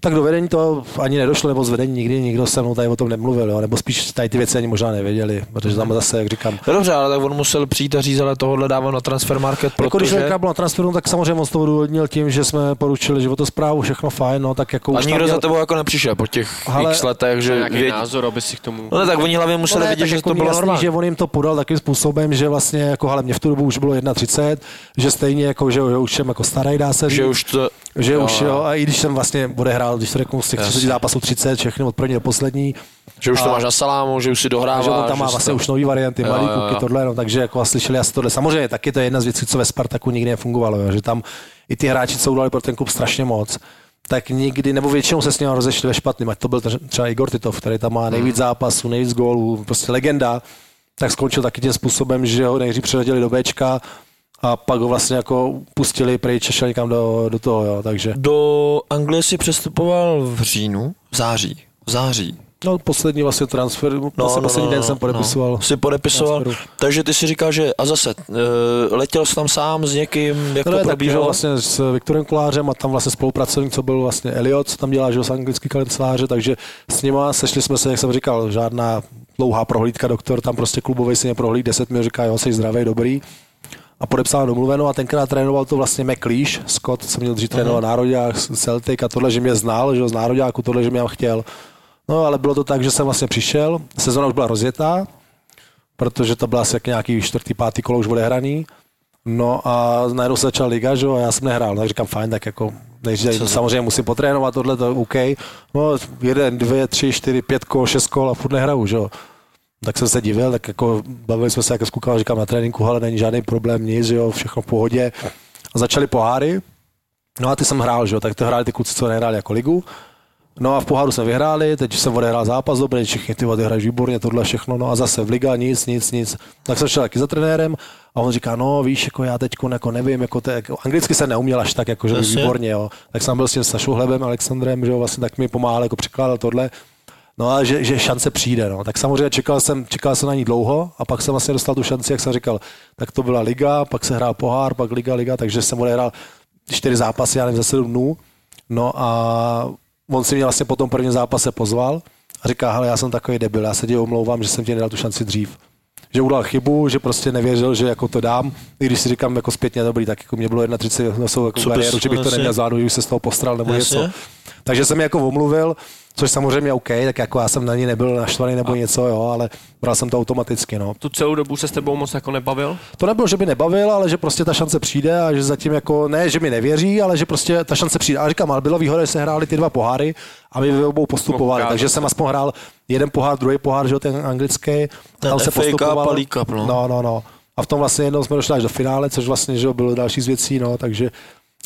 Tak do vedení to ani nedošlo, nebo z vedení nikdy nikdo se mnou tady o tom nemluvil, jo? nebo spíš tady ty věci ani možná nevěděli, protože tam zase, jak říkám, No dobře, ale tak on musel přijít a říct, ale tohle dávám na transfer market, Jako když protože... tenkrát byl na transferu, tak samozřejmě on z toho důvodnil tím, že jsme poručili životosprávu, všechno fajn, no tak jako A už nikdo měl- za tebou jako nepřišel po těch Ale- x letech, že Nějaký vědí... názor, aby si k tomu... No ne, tak oni hlavně museli No ne, vědět, tak že jako to bylo jasný, normální. že on jim to podal takým způsobem, že vlastně jako, hele, mě v tu dobu už bylo 31, že stejně jako, že, že už jsem jako starý, dá se Že už to... že jo, už jo, a i když jsem vlastně odehrál, když to řeknu, z těch 30 Jasně. zápasů 30, všechny od první do poslední, Že už to máš na salámu, že už si a dohráváš. že on tam má vlastně si už nový varianty, Jo, malý jo, kuky, tohle, no, takže jako slyšeli asi tohle. Samozřejmě taky to je jedna z věcí, co ve Spartaku nikdy nefungovalo, jo, že tam i ty hráči, co udali pro ten klub strašně moc, tak nikdy, nebo většinou se s ním rozešli ve špatným, ať to byl tře- třeba Igor Titov, který tam má nejvíc zápasů, nejvíc gólů, prostě legenda, tak skončil taky tím způsobem, že ho nejdřív přeřadili do Bčka a pak ho vlastně jako pustili pryč a šel někam do, do toho, jo, takže Do Anglie si přestupoval v říjnu, v září, v září. no, poslední vlastně transfer, no, vlastně poslední den jsem podepisoval. No. Si podepisoval, transferu. takže ty si říkal, že a zase, uh, letěl jsi tam sám s někým, jak To to tak, že probíhalo? vlastně s Viktorem Kolářem a tam vlastně spolupracovník, co byl vlastně Elliot, co tam dělá, že z anglický kanceláře, takže s nima sešli jsme se, jak jsem říkal, žádná dlouhá prohlídka, doktor tam prostě klubový si mě prohlíd, 10 mi říká, jo, jsi zdravý, dobrý. A podepsal domluveno a tenkrát trénoval to vlastně McLeish, Scott, co měl dřív trénovat národák, Celtic a tohle, že mě znal, že z nároďáku, tohle, že mě chtěl. No ale bylo to tak, že jsem vlastně přišel, sezona už byla rozjetá, protože to byla asi jak nějaký čtvrtý, pátý kolo už odehraný. No a najednou se začala liga, že jo, a já jsem nehrál, tak říkám fajn, tak jako než samozřejmě musím potrénovat tohle, to OK. No jeden, dvě, tři, čtyři, pět kol, šest kol a furt nehraju, že jo. Tak jsem se divil, tak jako bavili jsme se jako s klukama, říkám na tréninku, ale není žádný problém, nic, jo, všechno v pohodě. A začaly poháry, no a ty jsem hrál, že jo, tak to hráli ty kluci, co nehráli jako ligu. No a v poháru jsme vyhráli, teď jsem odehrál zápas dobrý, všichni ty vody hrají výborně, tohle všechno, no a zase v liga nic, nic, nic. Tak jsem šel taky za trenérem a on říká, no víš, jako já teď jako nevím, jako, te, jako anglicky se neuměl až tak, jako že výborně, jo. Tak jsem byl s tím Sašou Hlebem, Alexandrem, že jo, vlastně tak mi pomáhal, jako překládal tohle. No a že, že šance přijde, no. Tak samozřejmě čekal jsem, čekal jsem na ní dlouho a pak jsem vlastně dostal tu šanci, jak jsem říkal, tak to byla liga, pak se hrál pohár, pak liga, liga, takže jsem odehrál čtyři zápasy, já nevím, za sedm dnů. No a on si mě vlastně po tom prvním zápase pozval a říká, hele, já jsem takový debil, já se ti omlouvám, že jsem ti nedal tu šanci dřív. Že udělal chybu, že prostě nevěřil, že jako to dám, i když si říkám jako zpětně dobrý, tak jako mě bylo 31 no, jsou jako bariéru, že bych to neměl zvládnout, že bych se z toho postral nebo Jasně. něco. Takže jsem je jako omluvil, což samozřejmě OK, tak jako já jsem na ní nebyl naštvaný nebo něco, jo, ale bral jsem to automaticky, no. Tu celou dobu se s tebou moc jako nebavil? To nebylo, že by nebavil, ale že prostě ta šance přijde a že zatím jako, ne, že mi nevěří, ale že prostě ta šance přijde. A říkám, ale bylo výhoda, že se hráli ty dva poháry a my v obou postupovali, takže jsem aspoň hrál jeden pohár, druhý pohár, že jo, ten anglický. Ten tam se FA Cup a no. no. No, no, A v tom vlastně jednou jsme došli až do finále, což vlastně, že jo, bylo další z věcí, no, takže,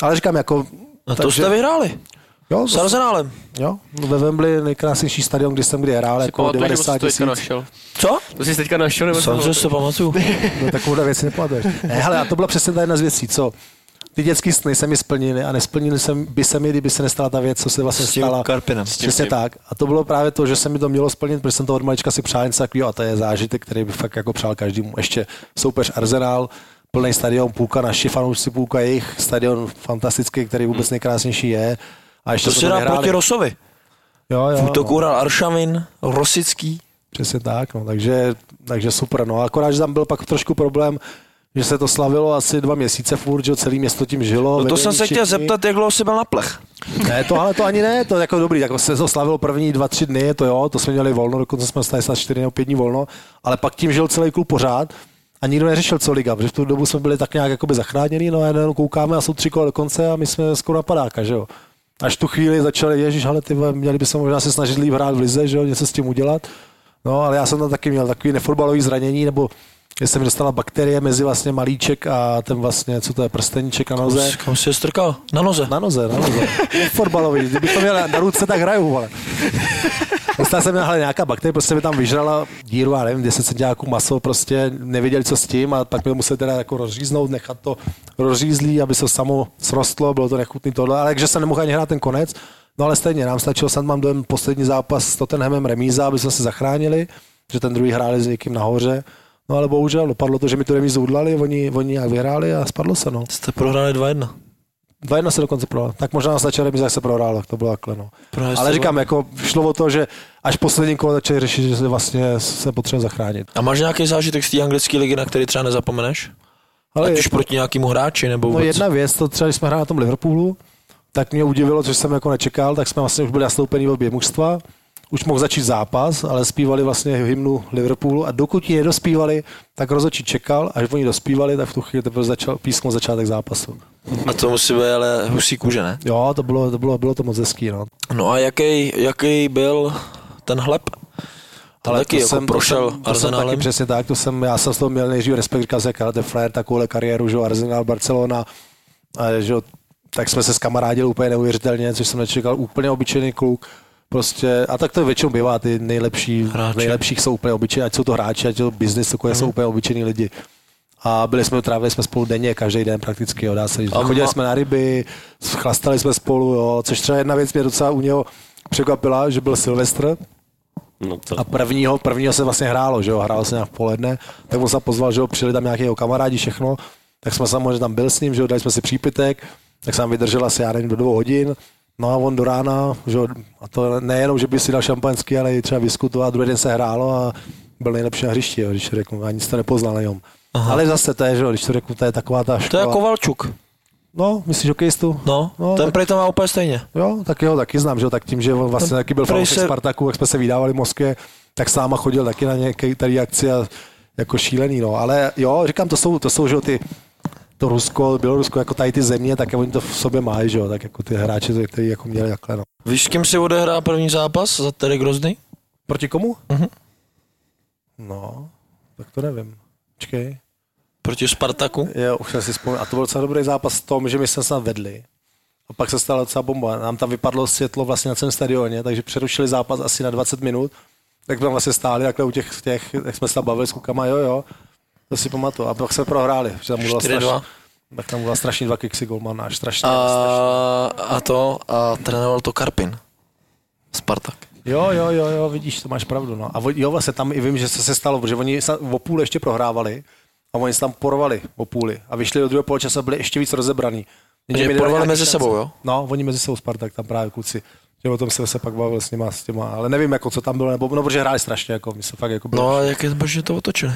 ale říkám, jako, A to takže- jste vyhráli. Jo, S Arsenálem. jo, ve Wembley nejkrásnější stadion, kdy jsem kdy hrál, jako jsi 90 to teďka tisíc. našel? Co? To jsi teďka našel, nebo Samozřejmě to pamatuju. No, takovouhle věc nepamatuješ. Ne, hele, a to byla přesně ta jedna z věcí, co ty dětský sny se mi splnily a nesplnily se, by se mi, kdyby se nestala ta věc, co se vlastně S tím stala. Karpinem. Přesně tak. A to bylo právě to, že se mi to mělo splnit, protože jsem to od malička si přál něco takového a to je zážitek, který by fakt jako přál každému. Ještě soupeř Arsenal, plný stadion, půlka naši fanoušci, půlka jejich stadion fantastický, který vůbec nejkrásnější je. A ještě To si dá proti Rosovi. Jo, jo, V útoku no. Aršavin, Rosický. Přesně tak, no, takže, takže super. No, akorát, že tam byl pak trošku problém, že se to slavilo asi dva měsíce furt, že celé město tím žilo. No to jsem se chtěl všichni. zeptat, jak dlouho jsi byl na plech. Ne, to ale to ani ne, to je jako dobrý, jako se to slavilo první dva, tři dny, to jo, to jsme měli volno, dokonce jsme stali snad čtyři nebo pět dní volno, ale pak tím žil celý klub pořád a nikdo neřešil, co liga, protože v tu dobu jsme byli tak nějak jakoby zachráněni, no a jenom koukáme a jsou tři kola do konce a my jsme skoro na padáka, že jo. Až tu chvíli začali, ježíš, ale ty měli bychom možná se snažit líp hrát v lize, že jo, něco s tím udělat. No, ale já jsem tam taky měl takový nefotbalový zranění, nebo že jsem dostala bakterie mezi vlastně malíček a ten vlastně, co to je, prsteníček na noze. Kam jsi je strkal? Na noze. Na noze, na noze. Fotbalový. Kdybych to měl na- ruce, tak hraju, vole. Dostal jsem hele, nějaká bakterie, prostě mi tam vyžrala díru, já nevím, 10 centiáků maso, prostě nevěděli, co s tím a pak mi museli teda jako rozříznout, nechat to rozřízlý, aby se samo srostlo, bylo to nechutný tohle, ale takže jsem nemohl ani hrát ten konec. No ale stejně, nám stačilo, snad mám dojem poslední zápas s Tottenhamem remíza, aby jsme se zachránili, že ten druhý hráli s někým nahoře. No ale bohužel dopadlo to, že mi tu remízu udlali, oni, oni nějak vyhráli a spadlo se, no. Jste prohráli 2-1. 2-1 se dokonce prohrál. Tak možná stačilo remíza, jak se prohrál, tak to bylo takhle, no. Prohráli Ale říkám, jako šlo o to, že až poslední kolo začali řešit, že se vlastně se potřebuje zachránit. A máš nějaký zážitek z té anglické ligy, na který třeba nezapomeneš? Ale Ať už proti nějakému hráči nebo no vůbec. jedna věc, to třeba, když jsme hráli na tom Liverpoolu, tak mě udivilo, což jsem jako nečekal, tak jsme vlastně už byli nastoupení v obě mužstva. Už mohl začít zápas, ale zpívali vlastně hymnu Liverpoolu a dokud ji nedospívali, tak rozhodčí čekal, až oni dospívali, tak v tu chvíli teprve začal písmo začátek zápasu. A to musí být ale husí kůže, ne? Jo, to bylo, to bylo, bylo to moc hezký, no. No a jaký, jaký byl ten hleb? Ten taky jako jsem, prošel to jsem, to jsem taky přesně tak, to jsem, já jsem z toho měl nejdřív respekt, říkal jsem, ten frajer, takovouhle kariéru, že Arsenal, Barcelona, a, že tak jsme se skamarádili úplně neuvěřitelně, což jsem nečekal, úplně obyčejný kluk, prostě, a tak to většinou bývá, ty nejlepší, Hráči. nejlepších jsou úplně obyčejní, ať jsou to hráči, ať je to business, takové jsou úplně obyčejní lidi. A byli jsme, trávili jsme spolu denně, každý den prakticky, jo, dá se říct. Chodili jsme na ryby, chlastali jsme spolu, jo, což třeba jedna věc mě docela u něho překvapila, že byl Silvestr, No to. a prvního, prvního se vlastně hrálo, že jo, hrálo se nějak v poledne, tak on se pozval, že jo, přijeli tam nějaký jeho kamarádi, všechno, tak jsme samozřejmě tam byl s ním, že jo, dali jsme si přípitek, tak jsem vydržel asi, já nevím, do dvou hodin, no a on do rána, že jo, a to nejenom, že by si dal šampaňský, ale i třeba viskutu a druhý den se hrálo a byl nejlepší na hřišti, jo, když to řeknu, a nic to nepoznal na něm. Ale zase to je, že jo, když to řeknu, to je taková ta To škola. je jako Valčuk. No, myslíš hokejistu? No, No, no ten tak- prej to má úplně stejně. Jo, tak jeho taky znám, že jo, tak tím, že on vlastně Ten taky byl fanoušek se- Spartaku, jak jsme se vydávali v Moskvě, tak s náma chodil taky na nějaké tady akci a jako šílený, no. Ale jo, říkám, to jsou, to jsou že jo, ty to Rusko, Bělorusko, jako tady ty země, tak oni to v sobě mají, že jo, tak jako ty hráči, kteří jako měli takhle, no. Víš, s kým si odehrá první zápas za Terry Grozny? Proti komu? Mhm. No, tak to nevím. Počkej. Proti Spartaku? Jo, už jsem si vzpomněl. A to byl docela dobrý zápas v tom, že my jsme snad vedli. A pak se stala docela bomba. Nám tam vypadlo světlo vlastně na celém stadioně, takže přerušili zápas asi na 20 minut. Tak jsme vlastně stáli takhle u těch, těch jak jsme se bavili s klukama, jo, jo. To si pamatuju. A pak jsme prohráli. Že tam byla 4-2. strašně, tak tam byla strašně dva kiksy golman náš, strašně, A, strašně. a to, a trénoval to Karpin. Spartak. Jo, jo, jo, jo, vidíš, to máš pravdu. No. A jo, vlastně tam i vím, že se, se stalo, protože oni o půl ještě prohrávali a oni se tam porvali o půli a vyšli do druhého poločasu a byli ještě víc rozebraný. Jenže Oni nedali porvali mezi šance. sebou, jo? No, oni mezi sebou Spartak, tam právě kluci. Že o tom jsem se pak bavil s nima, s těma, ale nevím, jako, co tam bylo, nebo, no, protože hráli strašně, jako, my se fakt jako bylo. No a jak je bože to otočili?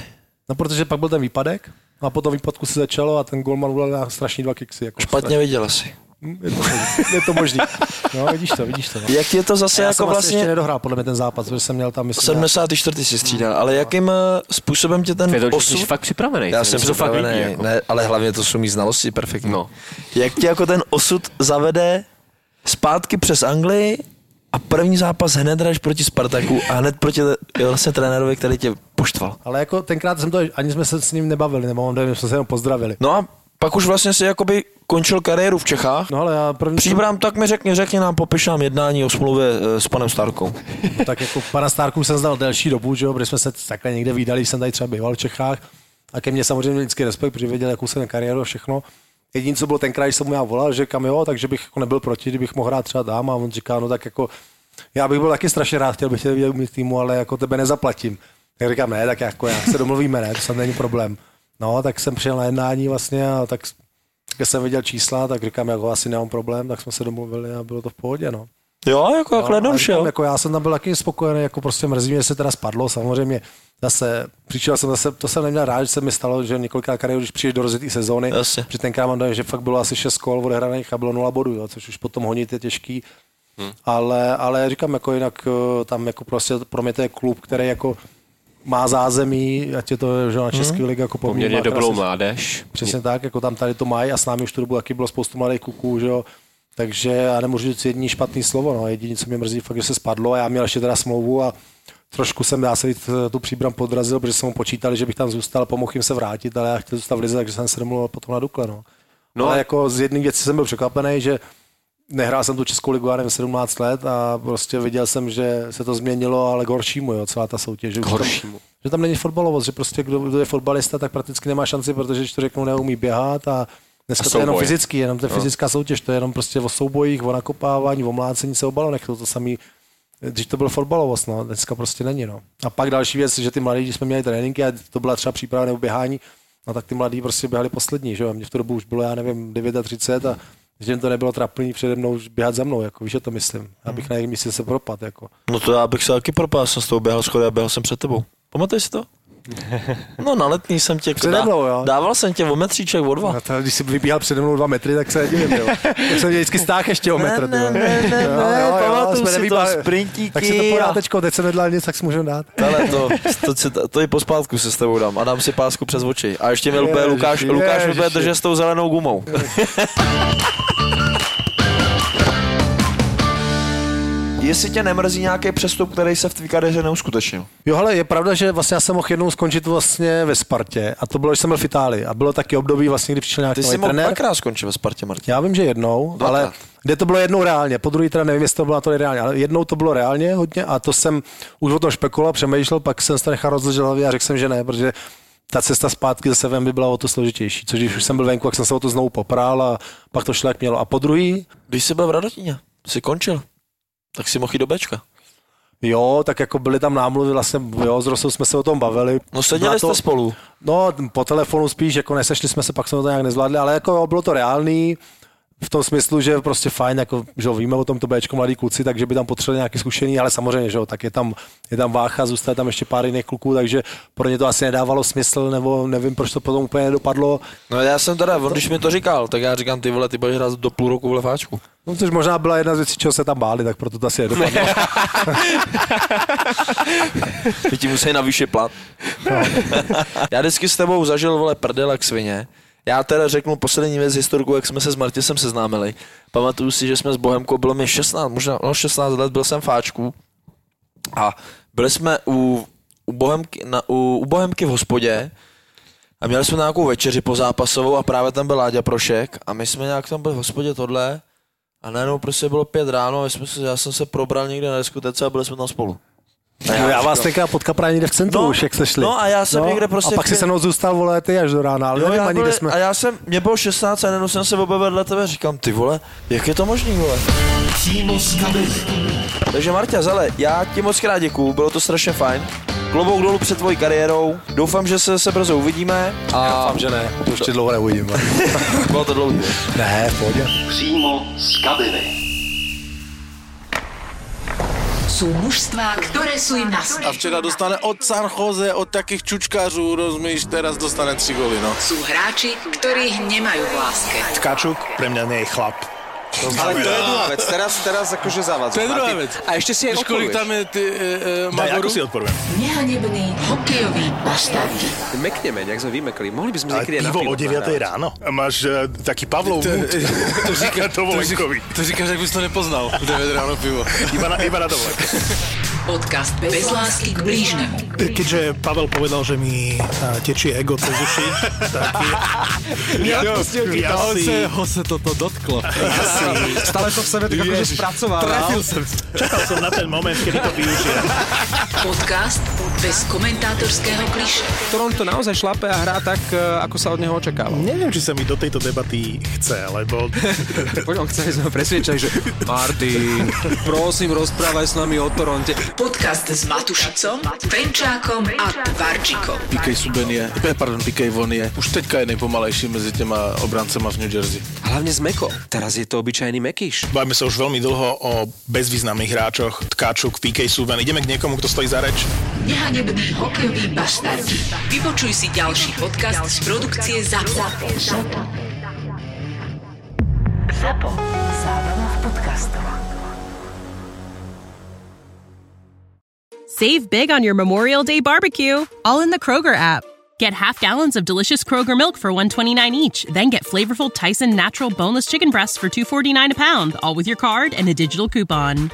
No, protože pak byl ten výpadek, no a po tom výpadku se začalo a ten golman udělal strašný dva kiksy. Jako, Špatně viděl asi. Hm, Je to, možný. je to možný. No, vidíš to, vidíš to. No. Jak je to zase Já jako jsem vlastně... ještě nedohrál podle mě ten zápas, protože jsem měl tam, myslím, 74. si střídal, ale jakým eh, způsobem tě ten to osud... jsi fakt připravený. Já to jsem se to fakt vidí, připravený, jako. ne, ale hlavně to jsou mý znalosti perfektní. No. Jak tě jako ten osud zavede zpátky přes Anglii a první zápas hned hraješ proti Spartaku a hned proti vlastně trenérovi, který tě poštval. Ale jako tenkrát jsem to, ani jsme se s ním nebavili, nebo on jsme se jenom pozdravili. No a pak už vlastně si jakoby končil kariéru v Čechách. No ale já první, Příbram, tak mi řekni, řekni nám, popiš nám jednání o smlouvě eh, s panem Starkou. tak jako pana Stárku jsem znal delší dobu, že jo, protože jsme se takhle někde vydali, jsem tady třeba býval v Čechách a ke mně samozřejmě vždycky respekt, protože věděl, jakou jsem kariéru a všechno. Jediné, co bylo tenkrát, když jsem mu já volal, že kam jo, takže bych jako nebyl proti, kdybych mohl hrát třeba dám a on říká, no tak jako já bych byl taky strašně rád, chtěl bych tě vidět mít týmu, ale jako tebe nezaplatím. Tak říkám, ne, tak jako já se domluvíme, ne, to snad není problém. No, tak jsem přijel na jednání vlastně a tak, tak jsem viděl čísla, tak říkám, jako asi nemám problém, tak jsme se domluvili a bylo to v pohodě, no. Jo, jako, No, jednoduše. Jako já jsem tam byl taky spokojený, jako prostě mrzí mě, že se teda spadlo, samozřejmě zase, přičel jsem zase, to jsem neměl rád, že se mi stalo, že několikrát kariéru, když přijdeš do rozjetý sezóny, Jasně. že tenkrát mám dojem, že fakt bylo asi 6 kol odehraných a bylo 0 bodů, jo, což už potom honit je těžký, hmm. ale, ale říkám, jako jinak eh, tam jako prostě pro mě to je klub, který jako má zázemí, ať je to že na Český hmm. jako Poměrně dobrou mládež. Přesně tak, jako tam tady to mají a s námi už tu dobu taky bylo spoustu mladých kluků, že jo. Takže já nemůžu říct jediný špatný slovo, no. Jediný, co mě mrzí, fakt, že se spadlo a já měl ještě teda smlouvu a trošku jsem, dá se říct, tu příbram podrazil, protože jsem mu počítali, že bych tam zůstal, pomohl jim se vrátit, ale já chtěl zůstat v lize, takže jsem se domluvil potom na Dukle, no. No a- ale jako z jedné věci jsem byl překvapený, že nehrál jsem tu Českou ligu, já nevím, 17 let a prostě viděl jsem, že se to změnilo, ale k horšímu, jo, celá ta soutěž. Že K tam- horšímu. že tam není fotbalovost, že prostě kdo, kdo je fotbalista, tak prakticky nemá šanci, protože když to řeknou, neumí běhat a dneska to je jenom fyzický, jenom to je fyzická soutěž, to je jenom prostě o soubojích, o nakopávání, o mlácení se o balonech, to, to samý, když to bylo fotbalovost, no, dneska prostě není, no. A pak další věc, že ty mladí, když jsme měli tréninky a to byla třeba příprava nebo běhání, no tak ty mladí prostě běhali poslední, že jo, mě v tu dobu už bylo, já nevím, 39 a že to nebylo trapný přede mnou běhat za mnou, jako, víš, že to myslím. Abych na jejich místě se propad, jako. No to já bych se taky propál, jsem s tou běhal schody a běhal jsem před tebou. Pamatuješ si to? No na letní jsem tě... Přede mnou, jo. Dával jsem tě o metříček, o dva. No to, když jsi vybíhal přede mnou dva metry, tak se nedivím, jo. Tak jsem vždycky stáhl ještě o metr, ne, ne, ne, Jo, ne, jo, jo, jsme si to, sprintíky Tak si to podá teďko, teď jsem nedal nic, tak si můžeme dát. Ale to, to, to, to, i po spátku se s tebou dám a dám si pásku přes oči. A ještě mi Lukáš, Lukáš mi bude držet s tou zelenou gumou. Jestli tě nemrzí nějaký přestup, který se v tvý kariéře neuskutečnil. Jo, hele, je pravda, že vlastně já jsem mohl jednou skončit vlastně ve Spartě a to bylo, že jsem byl v Itálii a bylo taky období vlastně, kdy přišel nějaký Ty jsi mohl trenér. dvakrát skončit ve Spartě, Martin. Já vím, že jednou, Dvakrát. ale kde to bylo jednou reálně, po druhý teda nevím, jestli to bylo to reálně, ale jednou to bylo reálně hodně a to jsem už o tom špekuloval, přemýšlel, pak jsem se nechal rozložit hlavě a řekl jsem, že ne, protože ta cesta zpátky zase ven by byla o to složitější, což když už jsem byl venku, tak jsem se o to znovu popral a pak to šlo jak mělo. A po druhý, Když jsi byl v Radotíně, jsi končil, tak si mohl jít do Bčka. jo, tak jako byly tam námluvy, vlastně, jo, s Rosou jsme se o tom bavili. No seděli Na jste spolu. No, po telefonu spíš, jako nesešli jsme se, pak jsme to nějak nezvládli, ale jako jo, bylo to reálný v tom smyslu, že prostě fajn, jako, že jo, víme o tom to Bčko mladí kluci, takže by tam potřebovali nějaký zkušený, ale samozřejmě, že jo, tak je tam, je tam vácha, zůstane tam ještě pár jiných kluků, takže pro ně to asi nedávalo smysl, nebo nevím, proč to potom úplně nedopadlo. No já jsem teda, on když mi to říkal, tak já říkám, ty vole, ty budeš hrát do půl roku v leváčku. No, což možná byla jedna z věcí, čeho se tam báli, tak proto to asi nedopadlo. Ty ti musí navýšit plat. já vždycky s tebou zažil, vole, prdel jak svině, Já teda řeknu poslední věc historiku, jak jsme se s Martisem seznámili. Pamatuju si, že jsme s Bohemkou, bylo mi 16, možná no 16 let, byl jsem fáčku a byli jsme u, u, Bohemky, na, u, u Bohemky v hospodě a měli jsme nějakou večeři po zápasovou a právě tam byl Láďa Prošek a my jsme nějak tam byli v hospodě tohle a najednou prostě bylo pět ráno a my jsme se, já jsem se probral někde na diskotece a byli jsme tam spolu. A já, já vás teďka potkal právě někde v centru, No, už jak se šli. no a já jsem někde prostě A pak si se mnou zůstal, vole, ty až do rána, ale Jo, nevím já ani, kde jsme. A já jsem, mě bylo 16 a najednou jsem se objevil vedle tebe a říkám, ty vole, jak je to možný, vole? Přímo z kabiny. Takže Marta, zale, já ti moc krát děkuju, bylo to strašně fajn. Klobouk dolů před tvojí kariérou. Doufám, že se, se brzo uvidíme. A Doufám, že ne, to ještě dlouho neuvidím. bylo to dlouhý. ne, v pohodě. Přímo z kabiny. Sú mužstvá, ktoré sú im na A včera dostane od San Jose, od takých čučkářů, rozumíš, teraz dostane tři goly, no. Sú hráči, ktorých nemajú v láske. Tkačuk pre mňa nie je chlap. Ale to je druhá vec, teraz, teraz akože zavadza. To je druhá vec. A ešte si aj Víš, kolik tam je ty e, e, Daj, Magoru? ako si odporujem? Nehanebný hokejový bastard. Mekneme, nejak sme vymekli. Mohli by sme niekedy aj na pivo pivo o 9 nahrávať. ráno. A máš uh, taký Pavlov To, mood. to, říká, to Volenkovi. to říkáš, jak bys to nepoznal. V 9 ráno pivo. Iba na, iba na dovolenke. Podcast bez lásky k blížnemu. Keďže Pavel povedal, že mi uh, tečie ego cez uši, tak ja, ja, ja si... ho se toto dotklo. Stále to v sebe tak akože spracoval. som. Čakal som na ten moment, kedy to využijem. Podcast bez komentátorského kliše. Toronto naozaj šlape a hrá tak, e, ako sa od neho očakávalo. Neviem, či sa mi do tejto debaty chce, lebo Poď, on chce, sme ho presviečali, že Martin, prosím, rozprávaj s nami o Toronte. Podcast s Matušicom, Fenčákom a Tvarčikom. PK Subban je, pardon, PK Von je už teďka je nejpomalejší mezi těma obrancema v New Jersey. Hlavne z Meko. Teraz je to obyčajný Mekíš. bavíme sa už veľmi dlho o bezvýznamných hráčoch, Tkáčuk, PK Subban. Ideme k niekomu, kto stojí za reč. Vypočuj si ďalší podcast z produkcie ZAPO. ZAPO. Zábrná v podcastovách. Save big on your Memorial Day barbecue, all in the Kroger app. Get half gallons of delicious Kroger milk for 129 each, then get flavorful Tyson natural boneless chicken breasts for 249 a pound, all with your card and a digital coupon.